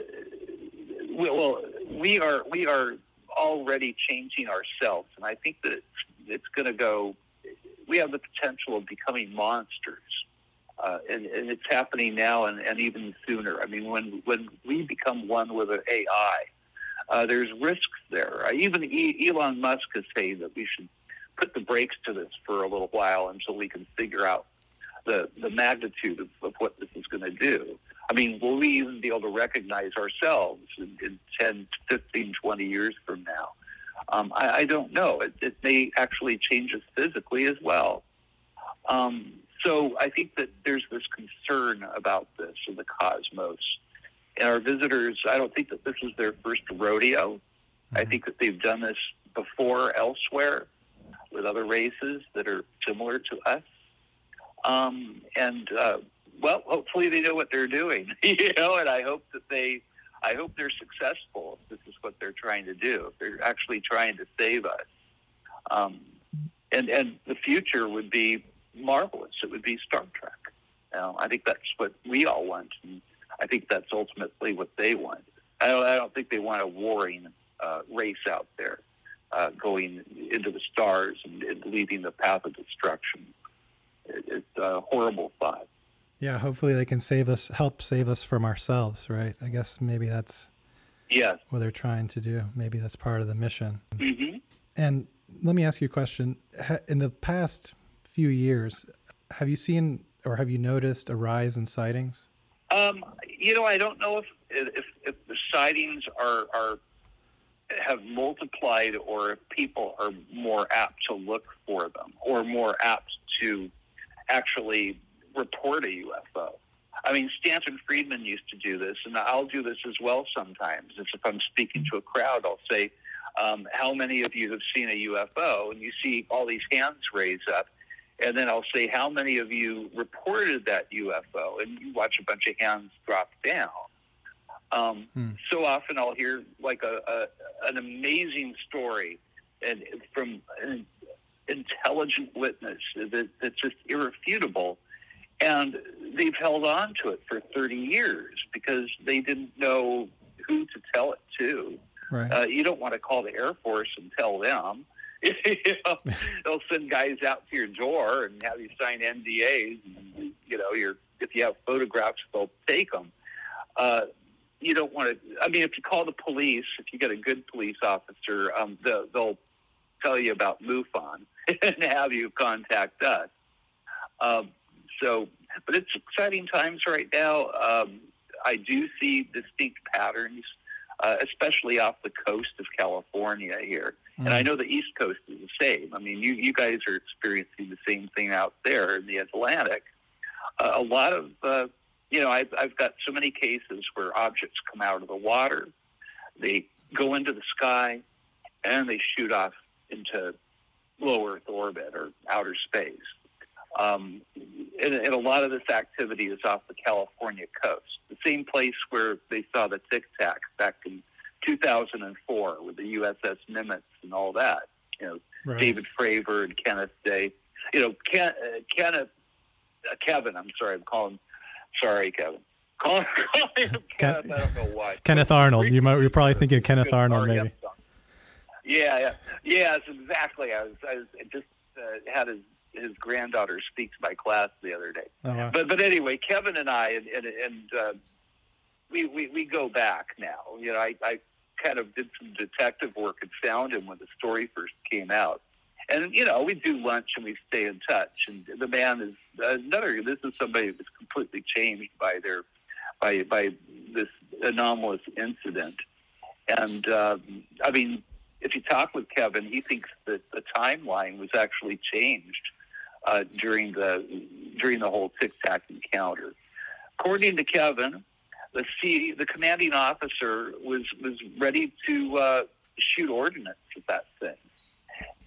B: well, we are, we are already changing ourselves. And I think that it's, it's going to go, we have the potential of becoming monsters uh, and, and, it's happening now and, and, even sooner. I mean, when, when we become one with an AI, uh, there's risks there. Uh, even e- Elon Musk has said that we should put the brakes to this for a little while until we can figure out the, the magnitude of, of what this is going to do. I mean, will we even be able to recognize ourselves in, in 10, 15, 20 years from now? Um, I, I, don't know. It, it, may actually change us physically as well. Um, so I think that there's this concern about this in the cosmos. And our visitors, I don't think that this is their first rodeo. Mm-hmm. I think that they've done this before elsewhere with other races that are similar to us. Um, and uh, well, hopefully they know what they're doing, you know. And I hope that they, I hope they're successful. If this is what they're trying to do. If they're actually trying to save us. Um, and and the future would be marvelous. It would be Star Trek. You know, I think that's what we all want, and I think that's ultimately what they want. I don't, I don't think they want a warring uh, race out there, uh, going into the stars and, and, leading the path of destruction. It, it's a horrible thought.
A: Yeah, hopefully they can save us, help save us from ourselves, right? I guess maybe that's
B: yeah
A: what they're trying to do. Maybe that's part of the mission.
B: Mm-hmm.
A: And let me ask you a question. In the past few years, have you seen or have you noticed a rise in sightings?
B: Um, you know, I don't know if, if, if the sightings are, are have multiplied or if people are more apt to look for them or more apt to actually report a UFO. I mean, Stanton Friedman used to do this, and I'll do this as well sometimes. As if I'm speaking to a crowd, I'll say, um, How many of you have seen a UFO? And you see all these hands raise up and then I'll say, how many of you reported that UFO? And you watch a bunch of hands drop down. Um, hmm. So often I'll hear like a, a an amazing story and from an intelligent witness that, that's just irrefutable. And they've held on to it for 30 years because they didn't know who to tell it to.
A: Right.
B: Uh, you don't want to call the Air Force and tell them. you know, they'll send guys out to your door and have you sign NDAs. And, you know, you're, if you have photographs, they'll take them. Uh, you don't want to. I mean, if you call the police, if you get a good police officer, um, the, they'll tell you about MUFON and have you contact us. Um, so, but it's exciting times right now. Um, I do see distinct patterns, uh, especially off the coast of California here. Mm. And I mm. know the East Coast is the same. I mean, you, you guys are experiencing the same thing out there in the Atlantic. Uh, a lot of, uh, you know, I've, I've got so many cases where objects come out of the water, they go into the sky, and they shoot off into low Earth orbit or outer space. Um, and, and, a lot of this activity is off the California coast, the same place where they saw the Tic Tac back in 2004 with the USS Nimitz and all that. You know, right. David Fravor and Kenneth Day. You know, Ken, uh, Kenneth, uh, Kevin. I'm sorry, I'm calling. Sorry, Kevin. Calling, him Kenneth. I don't know why.
A: Kenneth Arnold. You might. You're probably thinking Kenneth Arnold, maybe.
B: Yeah, yeah, yeah. Exactly. I was. I was just uh, had his his granddaughter speaks my class the other day. Oh, wow. But but anyway, Kevin and I and and, and uh, we, we we go back now. You know, I, I kind of did some detective work and found him when the story first came out. And you know, we do lunch and we stay in touch. And the man is another. This is somebody who's completely changed by their by by this anomalous incident. And uh, I mean, if you talk with Kevin, he thinks that the timeline was actually changed uh, during the during the whole Tic Tac encounter. According to Kevin, the C, the commanding officer was was ready to uh, shoot ordnance at that thing,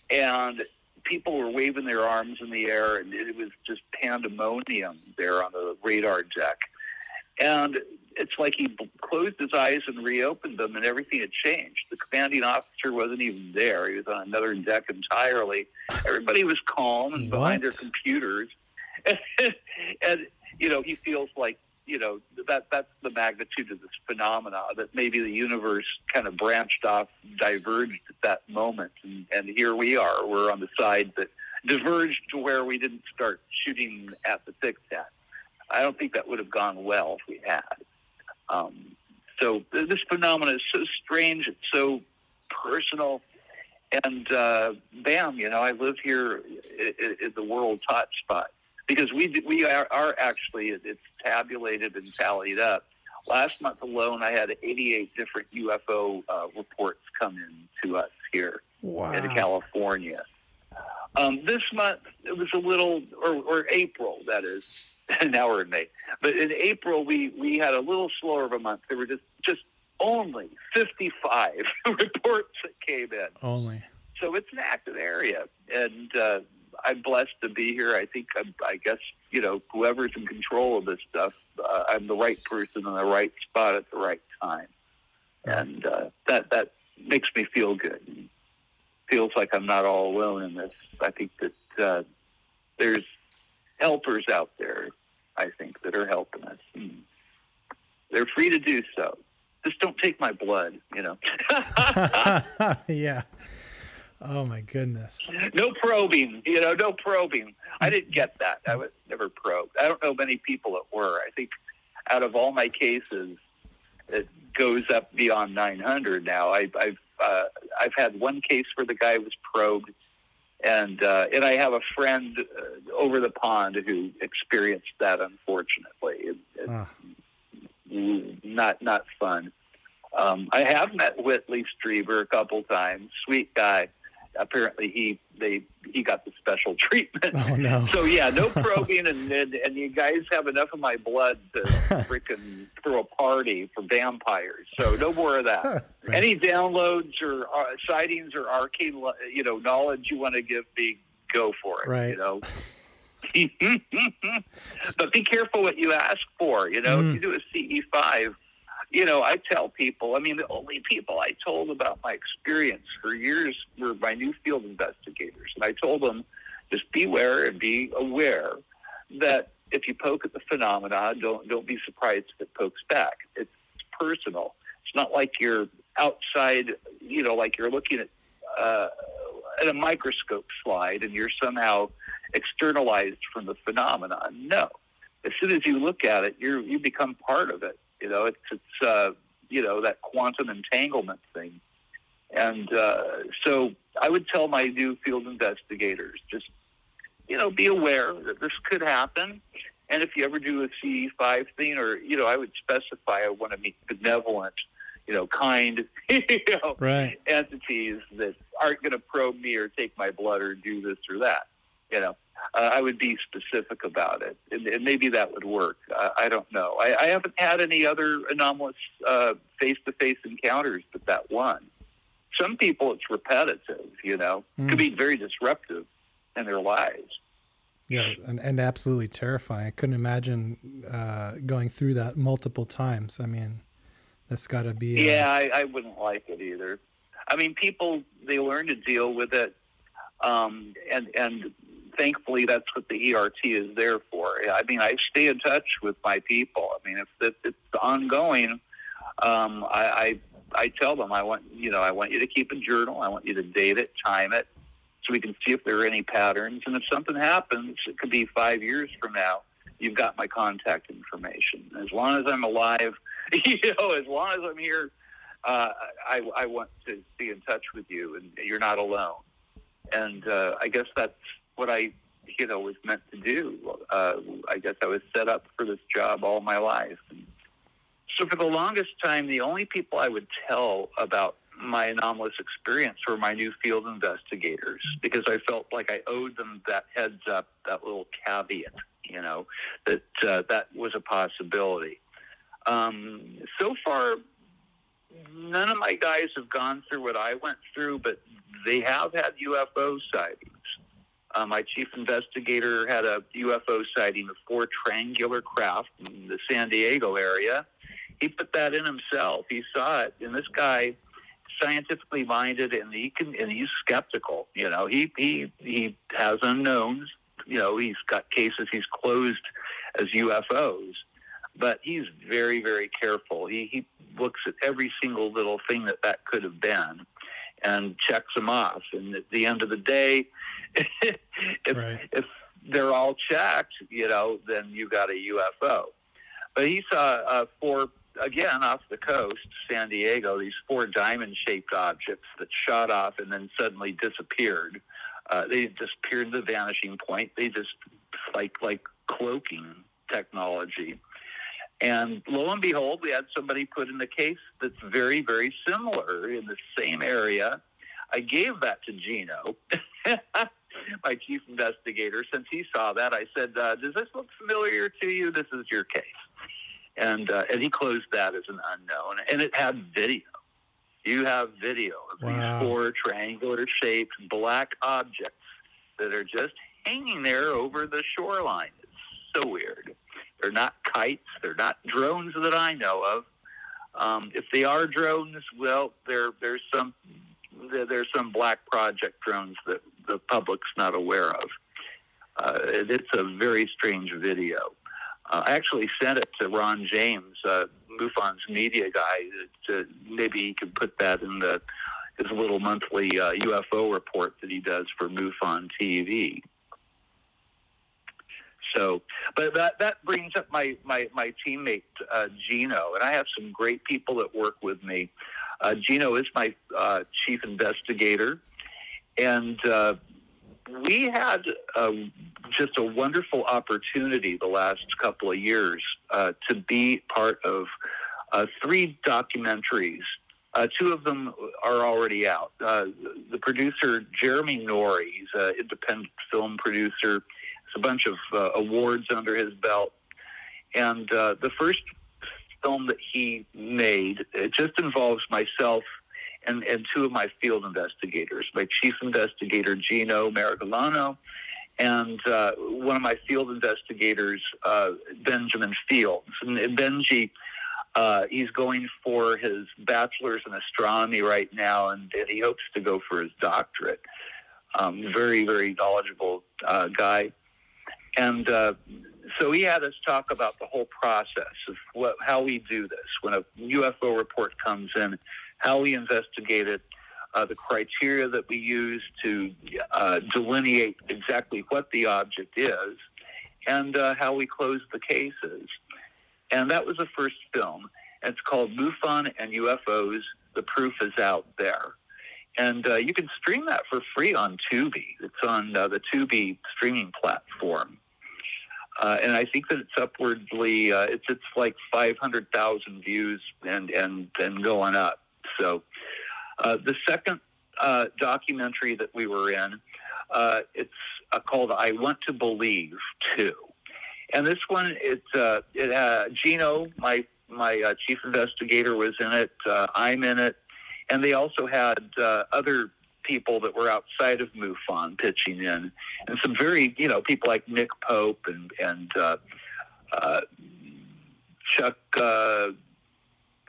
B: and people were waving their arms in the air, and it was just pandemonium there on the radar deck. And it's like he closed his eyes and reopened them, and everything had changed. The commanding officer wasn't even there; he was on another deck entirely. Everybody was calm and behind their computers, and, you know he feels like you know that that's the magnitude of this phenomena that maybe the universe kind of branched off, diverged at that moment, and, and here we are. We're on the side that diverged to where we didn't start shooting at the Tic Tac. I don't think that would have gone well if we had. Um, so this phenomenon is so strange. It's so personal. And uh, bam, you know, I live here in the world hotspot because we we are, are actually it's tabulated and tallied up. Last month alone, I had 88 different UFO uh, reports come in to us here wow. in California. Um, this month, it was a little, or, or April, that is, now we're in May. But in April, we, we had a little slower of a month. There were just, just only 55 reports that came in.
A: Only.
B: So it's an active area. And uh, I'm blessed to be here. I think, I'm, I guess, you know, whoever's in control of this stuff, uh, I'm the right person in the right spot at the right time. And uh, that, that makes me feel good. feels like I'm not all alone in this. I think that uh, there's helpers out there, I think, that are helping us. And they're free to do so. Just don't take my blood, you know.
A: yeah. Oh my goodness.
B: No probing, you know, no probing. I didn't get that. I was never probed. I don't know many people that were. I think out of all my cases, it goes up beyond 900 now. I, I've uh, I've had one case where the guy was probed and uh, and I have a friend uh, over the pond who experienced that. Unfortunately, it, it, uh. not not fun. Um, I have met Whitley Strieber a couple times. Sweet guy. Apparently, he they he got the special treatment.
A: Oh no!
B: So yeah, no probing, and, and and you guys have enough of my blood to freaking throw a party for vampires. So no more of that. right. Any downloads or uh, sightings or arcane, you know, knowledge you want to give me, go for it.
A: Right.
B: You know. but be careful what you ask for. You know, mm. if you do a CE five, you know, I tell people, I mean, the only people I told about my experience for years were my new field investigators. And I told them, just beware and be aware that if you poke at the phenomena, don't, don't be surprised if it pokes back. It's personal. It's not like you're outside, you know, like you're looking at, uh, at a microscope slide and you're somehow externalized from the phenomenon. No. As soon as you look at it, you you become part of it you know, it's it's uh, you know that quantum entanglement thing, and uh, so I would tell my new field investigators just you know be aware that this could happen. And if you ever do a CE5 thing, or you know, I would specify I want to meet benevolent, you know, kind, you know,
A: right.
B: entities that aren't going to probe me or take my blood or do this or that. You know, uh, I would be specific about it, and, and maybe that would work. Uh, I don't know. I, I haven't had any other anomalous face to face encounters but that one. Some people, it's repetitive. You know, mm. could be very disruptive in their lives.
A: Yeah, and, and absolutely terrifying. I couldn't imagine uh, going through that multiple times. I mean, That's got to be.
B: Uh, yeah, I, I wouldn't like it either. I mean, people they learn to deal with it, um, and and thankfully that's what the ERT is there for. I mean, I stay in touch with my people. I mean, if, if it's ongoing, um, I, I I tell them I want you know I want you to keep a journal. I want you to date it, time it, so we can see if there are any patterns. And if something happens, it could be five years from now. You've got my contact information. As long as I'm alive, you know, as long as I'm here, uh, I, I want to be in touch with you, and you're not alone. And uh, I guess that's what I, you know, was meant to do. Uh, I guess I was set up for this job all my life. So for the longest time, the only people I would tell about my anomalous experience were my new field investigators because I felt like I owed them that heads up, that little caveat, you know, that uh, that was a possibility. Um, so far, none of my guys have gone through what I went through, but they have had UFO sightings. Uh, my chief investigator had a UFO sighting of four triangular craft in the San Diego area. He put that in himself. He saw it, and this guy, scientifically minded, and he can, and he's skeptical. You know, he he he has unknowns. You know, he's got cases he's closed as UFOs, but he's very very careful. He he looks at every single little thing that that could have been and checks them off. And at the end of the day, if, right. if they're all checked, you know, then you got a UFO. But he saw uh, four, again, off the coast, San Diego, these four diamond shaped objects that shot off and then suddenly disappeared. Uh, they disappeared to the vanishing point. They just, like, like cloaking technology. And lo and behold, we had somebody put in the case that's very, very similar in the same area. I gave that to Gino, my chief investigator. Since he saw that, I said, uh, "Does this look familiar to you? This is your case." And uh, and he closed that as an unknown, and it had video. You have video of wow. these four triangular shaped black objects that are just hanging there over the shoreline. It's so weird. They're not kites. They're not drones that I know of. Um, if they are drones, well, there there's some there, there's some black project drones that the public's not aware of. Uh, it's a very strange video. Uh, I actually sent it to Ron James, uh, MUFON's media guy. To, maybe he could put that in the his little monthly UFO uh, report that he does for MUFON TV. So, but that that brings up my my my teammate uh, Gino, and I have some great people that work with me. Uh, Gino is my uh, chief investigator, and uh, we had uh, just a wonderful opportunity the last couple of years uh, to be part of three documentaries. two of them are already out. the producer Jeremy Norrie, he's an independent film producer it's a bunch of uh, awards under his belt. And uh, the first film that he made, it just involves myself and, and two of my field investigators, my chief investigator, Gino Marigolano, and uh, one of my field investigators, uh, Benjamin Fields. And, Benji, uh, he's going for his bachelor's in astronomy right now, and, and he hopes to go for his doctorate. Um, very, very knowledgeable uh, guy. And uh, so he had us talk about the whole process of what, how we do this. When a UFO report comes in, how we investigate it, uh, the criteria that we use to uh, delineate exactly what the object is, and uh, how we close the cases. And that was the first film. It's called MUFON and UFOs. The proof is out there. And uh, you can stream that for free on Tubi. It's on uh, the Tubi streaming platform. Uh, and I think that it's upwardly, uh, it's it's like 500,000 views and and and going up. So uh, the second uh, documentary that we were in, uh, it's uh, called "I Want to Believe Too," and this one, it's it, Gino, my my chief investigator, was in it. I'm in it, and they also had other people that were outside of MUFON pitching in, and some very, you know, people like Nick Pope and and uh, uh, Chuck.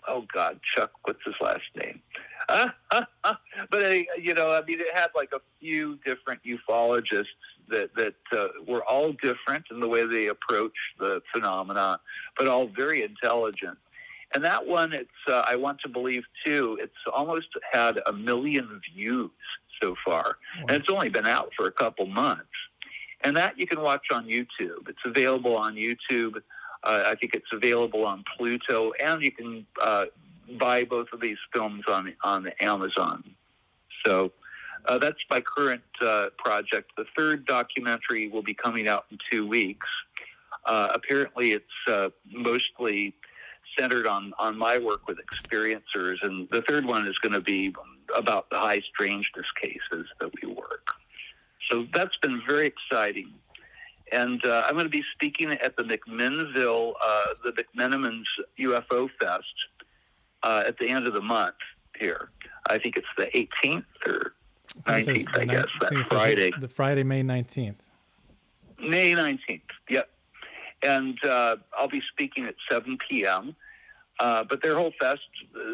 B: Oh God, Chuck, what's his last name? Uh, uh, uh, but uh, you know, I mean, it had like a few different ufologists that that uh, were all different in the way they approach the phenomena, but all very intelligent. And that one, it's uh, I want to believe too. It's almost had a million views so far, and it's only been out for a couple months. And that you can watch on YouTube. It's available on YouTube. Uh, I think it's available on Pluto, and you can uh, buy both of these films on on Amazon. So uh, that's my current uh, project. The third documentary will be coming out in two weeks. Uh, apparently, it's uh, mostly centered on on my work with experiencers, and the third one is going to be about the high strangeness cases that we work. So that's been very exciting. And uh, I'm going to be speaking at the McMinnville, uh, the McMenamins UFO Fest uh, at the end of the month here. I think it's the 18th or 19th, I, I guess, that Friday.
A: The Friday, May 19th.
B: May 19th, yep. And uh, I'll be speaking at 7 p.m. Uh, but their whole fest,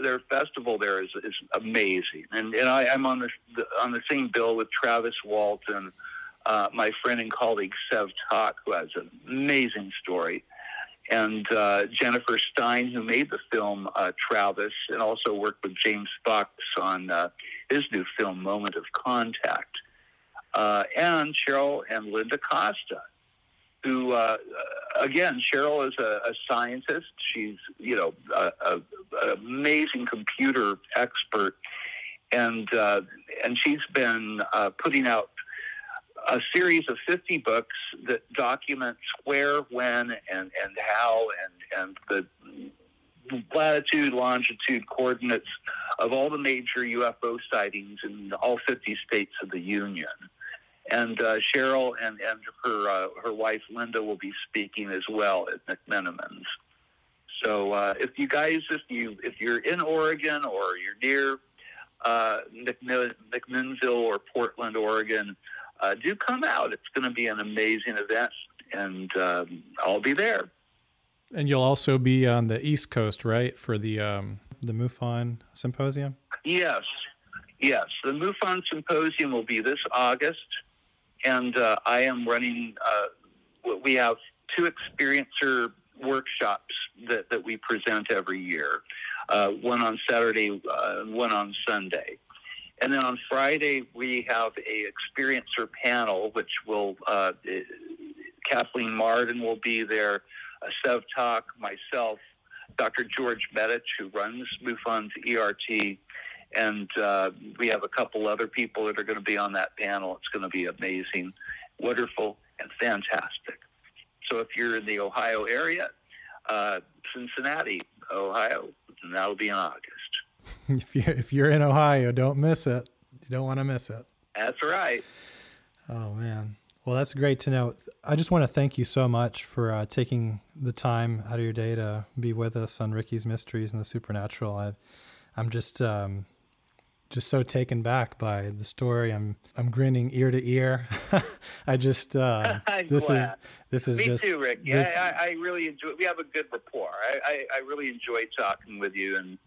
B: their festival there is, is amazing, and and I, am on the, the on the same bill with Travis Walton, uh, my friend and colleague Sev Tak, who has an amazing story, and uh, Jennifer Stein, who made the film uh, Travis, and also worked with James Fox on uh, his new film Moment of Contact, uh, and Cheryl and Linda Costa who, uh, again, Cheryl is a, a, scientist. She's, you know, an amazing computer expert, and uh, and she's been uh, putting out a series of 50 books that documents where, when, and, and how, and, and the latitude, longitude, coordinates of all the major UFO sightings in all 50 states of the Union and uh, Cheryl and, and her uh, her wife Linda will be speaking as well at McMenamins. So uh, if you guys, if you if you're in Oregon or you're near uh, McMinnville or Portland, Oregon, uh, do come out. It's going to be an amazing event, and um, I'll be there.
A: And you'll also be on the East Coast, right, for the um, the MUFON symposium?
B: Yes, yes. The MUFON symposium will be this August and uh, I am running. Uh, we have two experiencer workshops that, that we present every year. Uh, one on Saturday, uh, one on Sunday, and then on Friday we have a experiencer panel, which will uh, Kathleen Marden will be there, uh, Sev Tak, myself, Dr. George Medich, who runs MUFON's ERT, and uh, we have a couple other people that are going to be on that panel. It's going to be amazing, wonderful, and fantastic. So if you're in the Ohio area, uh, Cincinnati, Ohio, and that'll be in August.
A: If you're, if you're in Ohio, don't miss it. You don't want to miss it.
B: That's right.
A: Oh, man. Well, that's great to know. I just want to thank you so much for uh, taking the time out of your day to be with us on Ricky's Mysteries and the Supernatural. I, I'm just um, just so taken back by the story. I'm I'm grinning ear to ear. I just uh, this glad. is this is
B: me
A: just,
B: too, Rick. Yeah, this, I, I, really enjoy. We have a good rapport. I, I, I really enjoy talking with you, and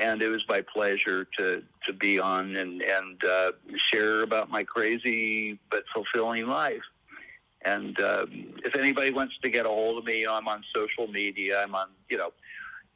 B: and it was my pleasure to to be on and and uh, share about my crazy but fulfilling life. And um, if anybody wants to get a hold of me, I'm on social media. I'm on you know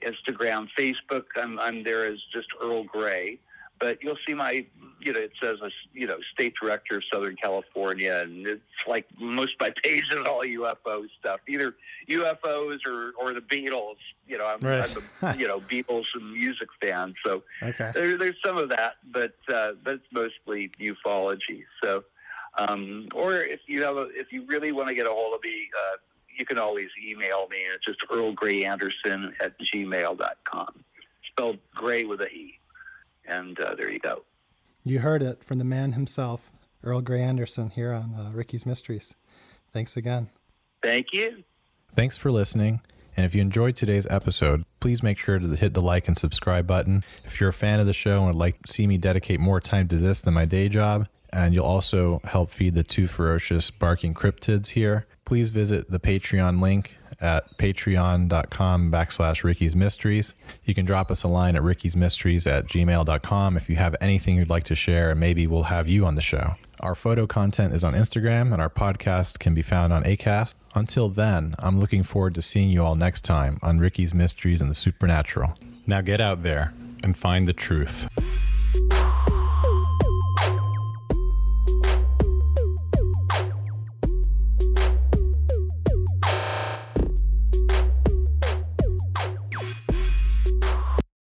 B: Instagram, Facebook. I'm I'm there as just Earl Gray but you'll see my, you know, it says, a, you know, state director of Southern California, and it's like most of my pages are all UFO stuff, either UFOs or, or the Beatles. You know, I'm, right. I'm a, you know, Beatles and music fan, so okay. there, there's some of that, but uh, but it's mostly ufology. So, um, or if you have a, if you really want to get a hold of me, uh, you can always email me. It's just Earl Gray Anderson at gmail.com, spelled Gray with a E. And uh, there you go.
A: You heard it from the man himself, Earl Gray Anderson, here on uh, Ricky's Mysteries. Thanks again.
B: Thank you.
C: Thanks for listening. And if you enjoyed today's episode, please make sure to hit the like and subscribe button. If you're a fan of the show and would like to see me dedicate more time to this than my day job, and you'll also help feed the two ferocious barking cryptids here, please visit the Patreon link
A: at patreon.com backslash Ricky's Mysteries. You can drop us a line at Ricky's Mysteries at gmail.com if you have anything you'd like to share, and maybe we'll have you on the show. Our photo content is on Instagram, and our podcast can be found on ACAST. Until then, I'm looking forward to seeing you all next time on Ricky's Mysteries and the Supernatural. Now get out there and find the truth.